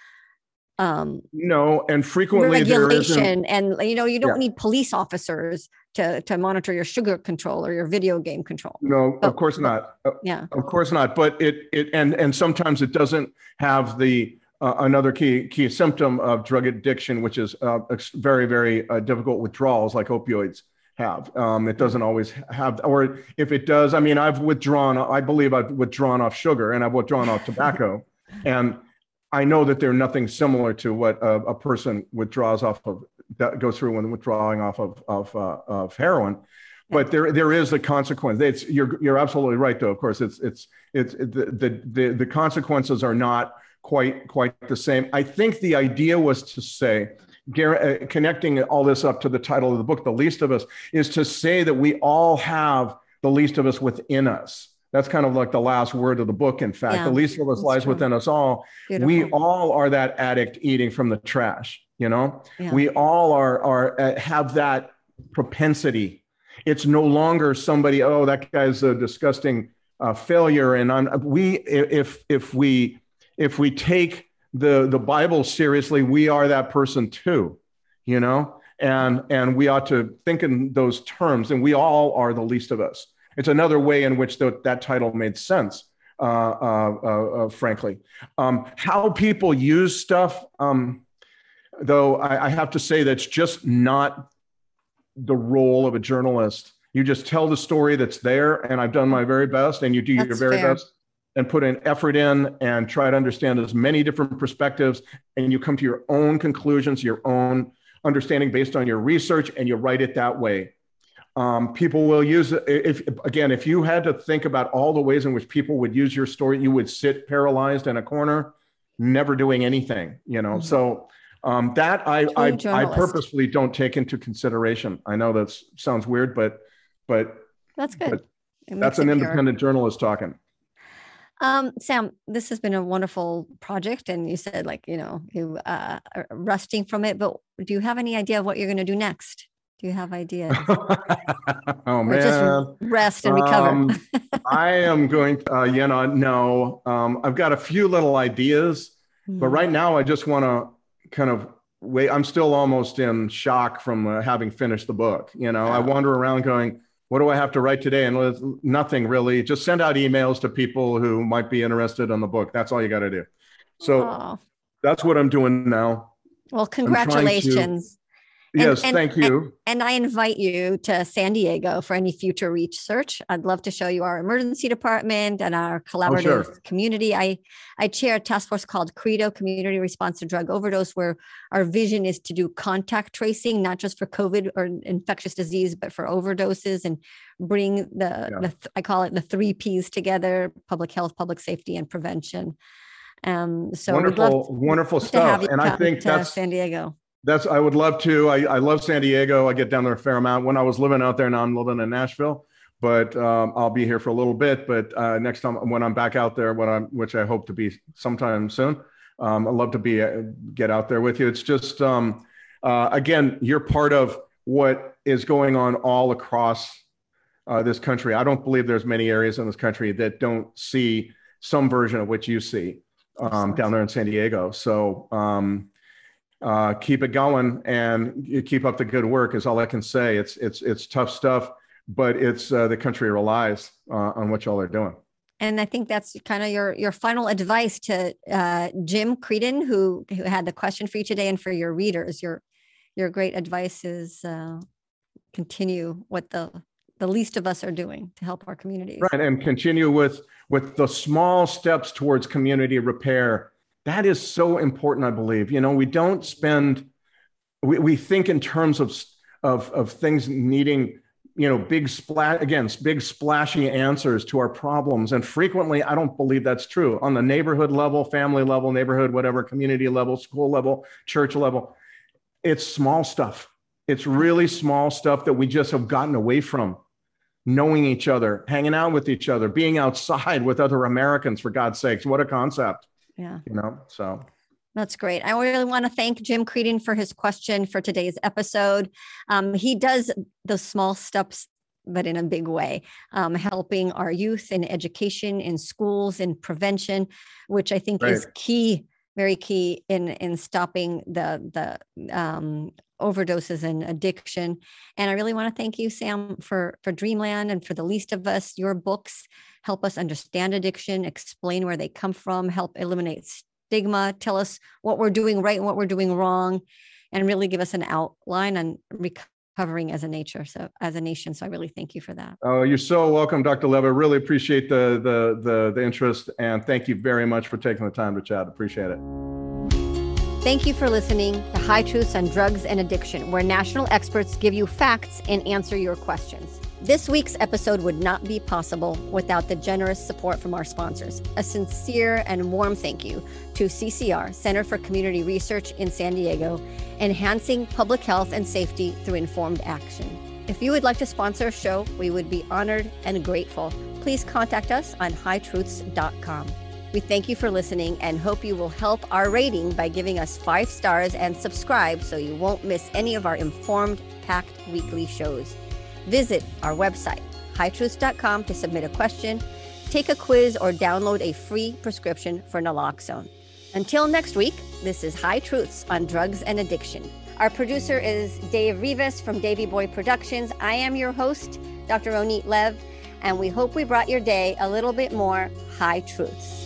um no, and frequently regulation and you know you don't Yeah. need police officers to to monitor your sugar control or your video game control No, of course not. Uh, yeah Of course not. But it it and and sometimes it doesn't have the uh, another key key symptom of drug addiction, which is uh, very very uh, difficult withdrawals like opioids have. Um, it doesn't always have, or if it does, I mean, I've withdrawn. I believe I've withdrawn off sugar and I've withdrawn off tobacco, [LAUGHS] and I know that they're nothing similar to what a, a person withdraws off of that goes through when withdrawing off of of, uh, of heroin. But there there is a consequence. It's you're you're absolutely right though. Of course, it's it's it's the the the, consequences are not quite quite the same. I think the idea was to say. Uh, connecting all this up to the title of the book, The Least of Us, is to say that we all have the least of us within us. That's kind of like the last word of the book. In fact, yeah, the least of us lies true. within us all. Beautiful. We all are that addict eating from the trash. You know, yeah. we all are are uh, have that propensity. It's no longer somebody. Oh, that guy's a disgusting uh, failure. And on we, if if we if we take the the Bible seriously, we are that person too. You know, and and we ought to think in those terms. And we all are the least of us. It's another way in which the, that title made sense. Uh, uh, uh, uh frankly, um, how people use stuff, um, though, I, I, have to say that's just not the role of a journalist. You just tell the story that's there, and I've done my very best, and you do that's your very fair. best and put an effort in and try to understand as many different perspectives, and you come to your own conclusions, your own understanding based on your research, and you write it that way. Um, people will use it. If again, if you had to think about all the ways in which people would use your story, you would sit paralyzed in a corner, never doing anything. You know, mm-hmm. so um, that I I, I, purposefully don't take into consideration. I know that sounds weird, but but that's good. But that's an independent pure. journalist talking. Um, Sam, this has been a wonderful project, and you said like you know you uh, are resting from it, but do you have any idea of what you're going to do next? Do you have ideas? [LAUGHS] oh man, just rest and recover. um, [LAUGHS] I am going. To, uh, you know, no. Um, I've got a few little ideas, mm-hmm. but hmm. right now I just want to kind of wait. I'm still almost in shock from uh, having finished the book. You know, I wander around going, "What do I have to write today?" And nothing really. Just send out emails to people who might be interested in the book. That's all you got to do. So oh. that's what I'm doing now. Well, congratulations. Yes, and, thank you. And, and, I invite you to San Diego for any future research. I'd love to show you our emergency department and our collaborative oh, sure. community. I I chair a task force called Credo Community Response to Drug Overdose, where our vision is to do contact tracing, not just for COVID or infectious disease, but for overdoses and bring the, yeah. the I call it the three P's together: public health, public safety, and prevention. Um, so wonderful, wonderful stuff. And I think that's San Diego. That's I would love to. I, I love San Diego. I get down there a fair amount. When I was living out there, now I'm living in Nashville, but um, I'll be here for a little bit. But uh, next time when I'm back out there, when I'm which I hope to be sometime soon, um, I'd love to be uh, get out there with you. It's just um, uh, again, you're part of what is going on all across uh, this country. I don't believe there's many areas in this country that don't see some version of what you see um, down there in San Diego. So um, uh, keep it going and keep up the good work is all I can say. It's it's it's tough stuff, but it's uh, the country relies uh, on what y'all are doing. And I think that's kind of your your final advice to uh, Jim Creedon, who who had the question for you today, and for your readers. Your your great advice is uh, continue what the the least of us are doing to help our communities. Right, and continue with with the small steps towards community repair that is so important, I believe. You know, we don't spend, we, we think in terms of, of, of things needing, you know, big splash, again, big splashy answers to our problems. And frequently, I don't believe that's true on the neighborhood level, family level, neighborhood, whatever, community level, school level, church level. It's small stuff. It's really small stuff that we just have gotten away from knowing each other, hanging out with each other, being outside with other Americans, for God's sakes. What a concept. Yeah. You know, so that's great. I really want to thank Jim Creedon for his question for today's episode. Um, he does those small steps, but in a big way, um, helping our youth in education, in schools, in prevention, which I think right. is key, very key in in stopping the the um, overdoses and addiction. And I really want to thank you, Sam, for for Dreamland and for the least of us. Your books help us understand addiction, explain where they come from, help eliminate stigma, tell us what we're doing right and what we're doing wrong, and really give us an outline on covering as a nature. So as a nation. So I really thank you for that. Oh, you're so welcome, Dr. Lev. I really appreciate the, the, the, the interest and thank you very much for taking the time to chat. Appreciate it. Thank you for listening to High Truths on Drugs and Addiction, where national experts give you facts and answer your questions. This week's episode would not be possible without the generous support from our sponsors. A sincere and warm thank you to CCR, Center for Community Research in San Diego, enhancing public health and safety through informed action. If you would like to sponsor a show, we would be honored and grateful. Please contact us on hightruths.com. We thank you for listening and hope you will help our rating by giving us five stars and subscribe so you won't miss any of our informed, packed weekly shows. Visit our website, hightruths.com, to submit a question, take a quiz, or download a free prescription for naloxone. Until next week, this is High Truths on Drugs and Addiction. Our producer is Dave Rivas from Davy Boy Productions. I am your host, Dr. Roneet Lev, and we hope we brought your day a little bit more high truths.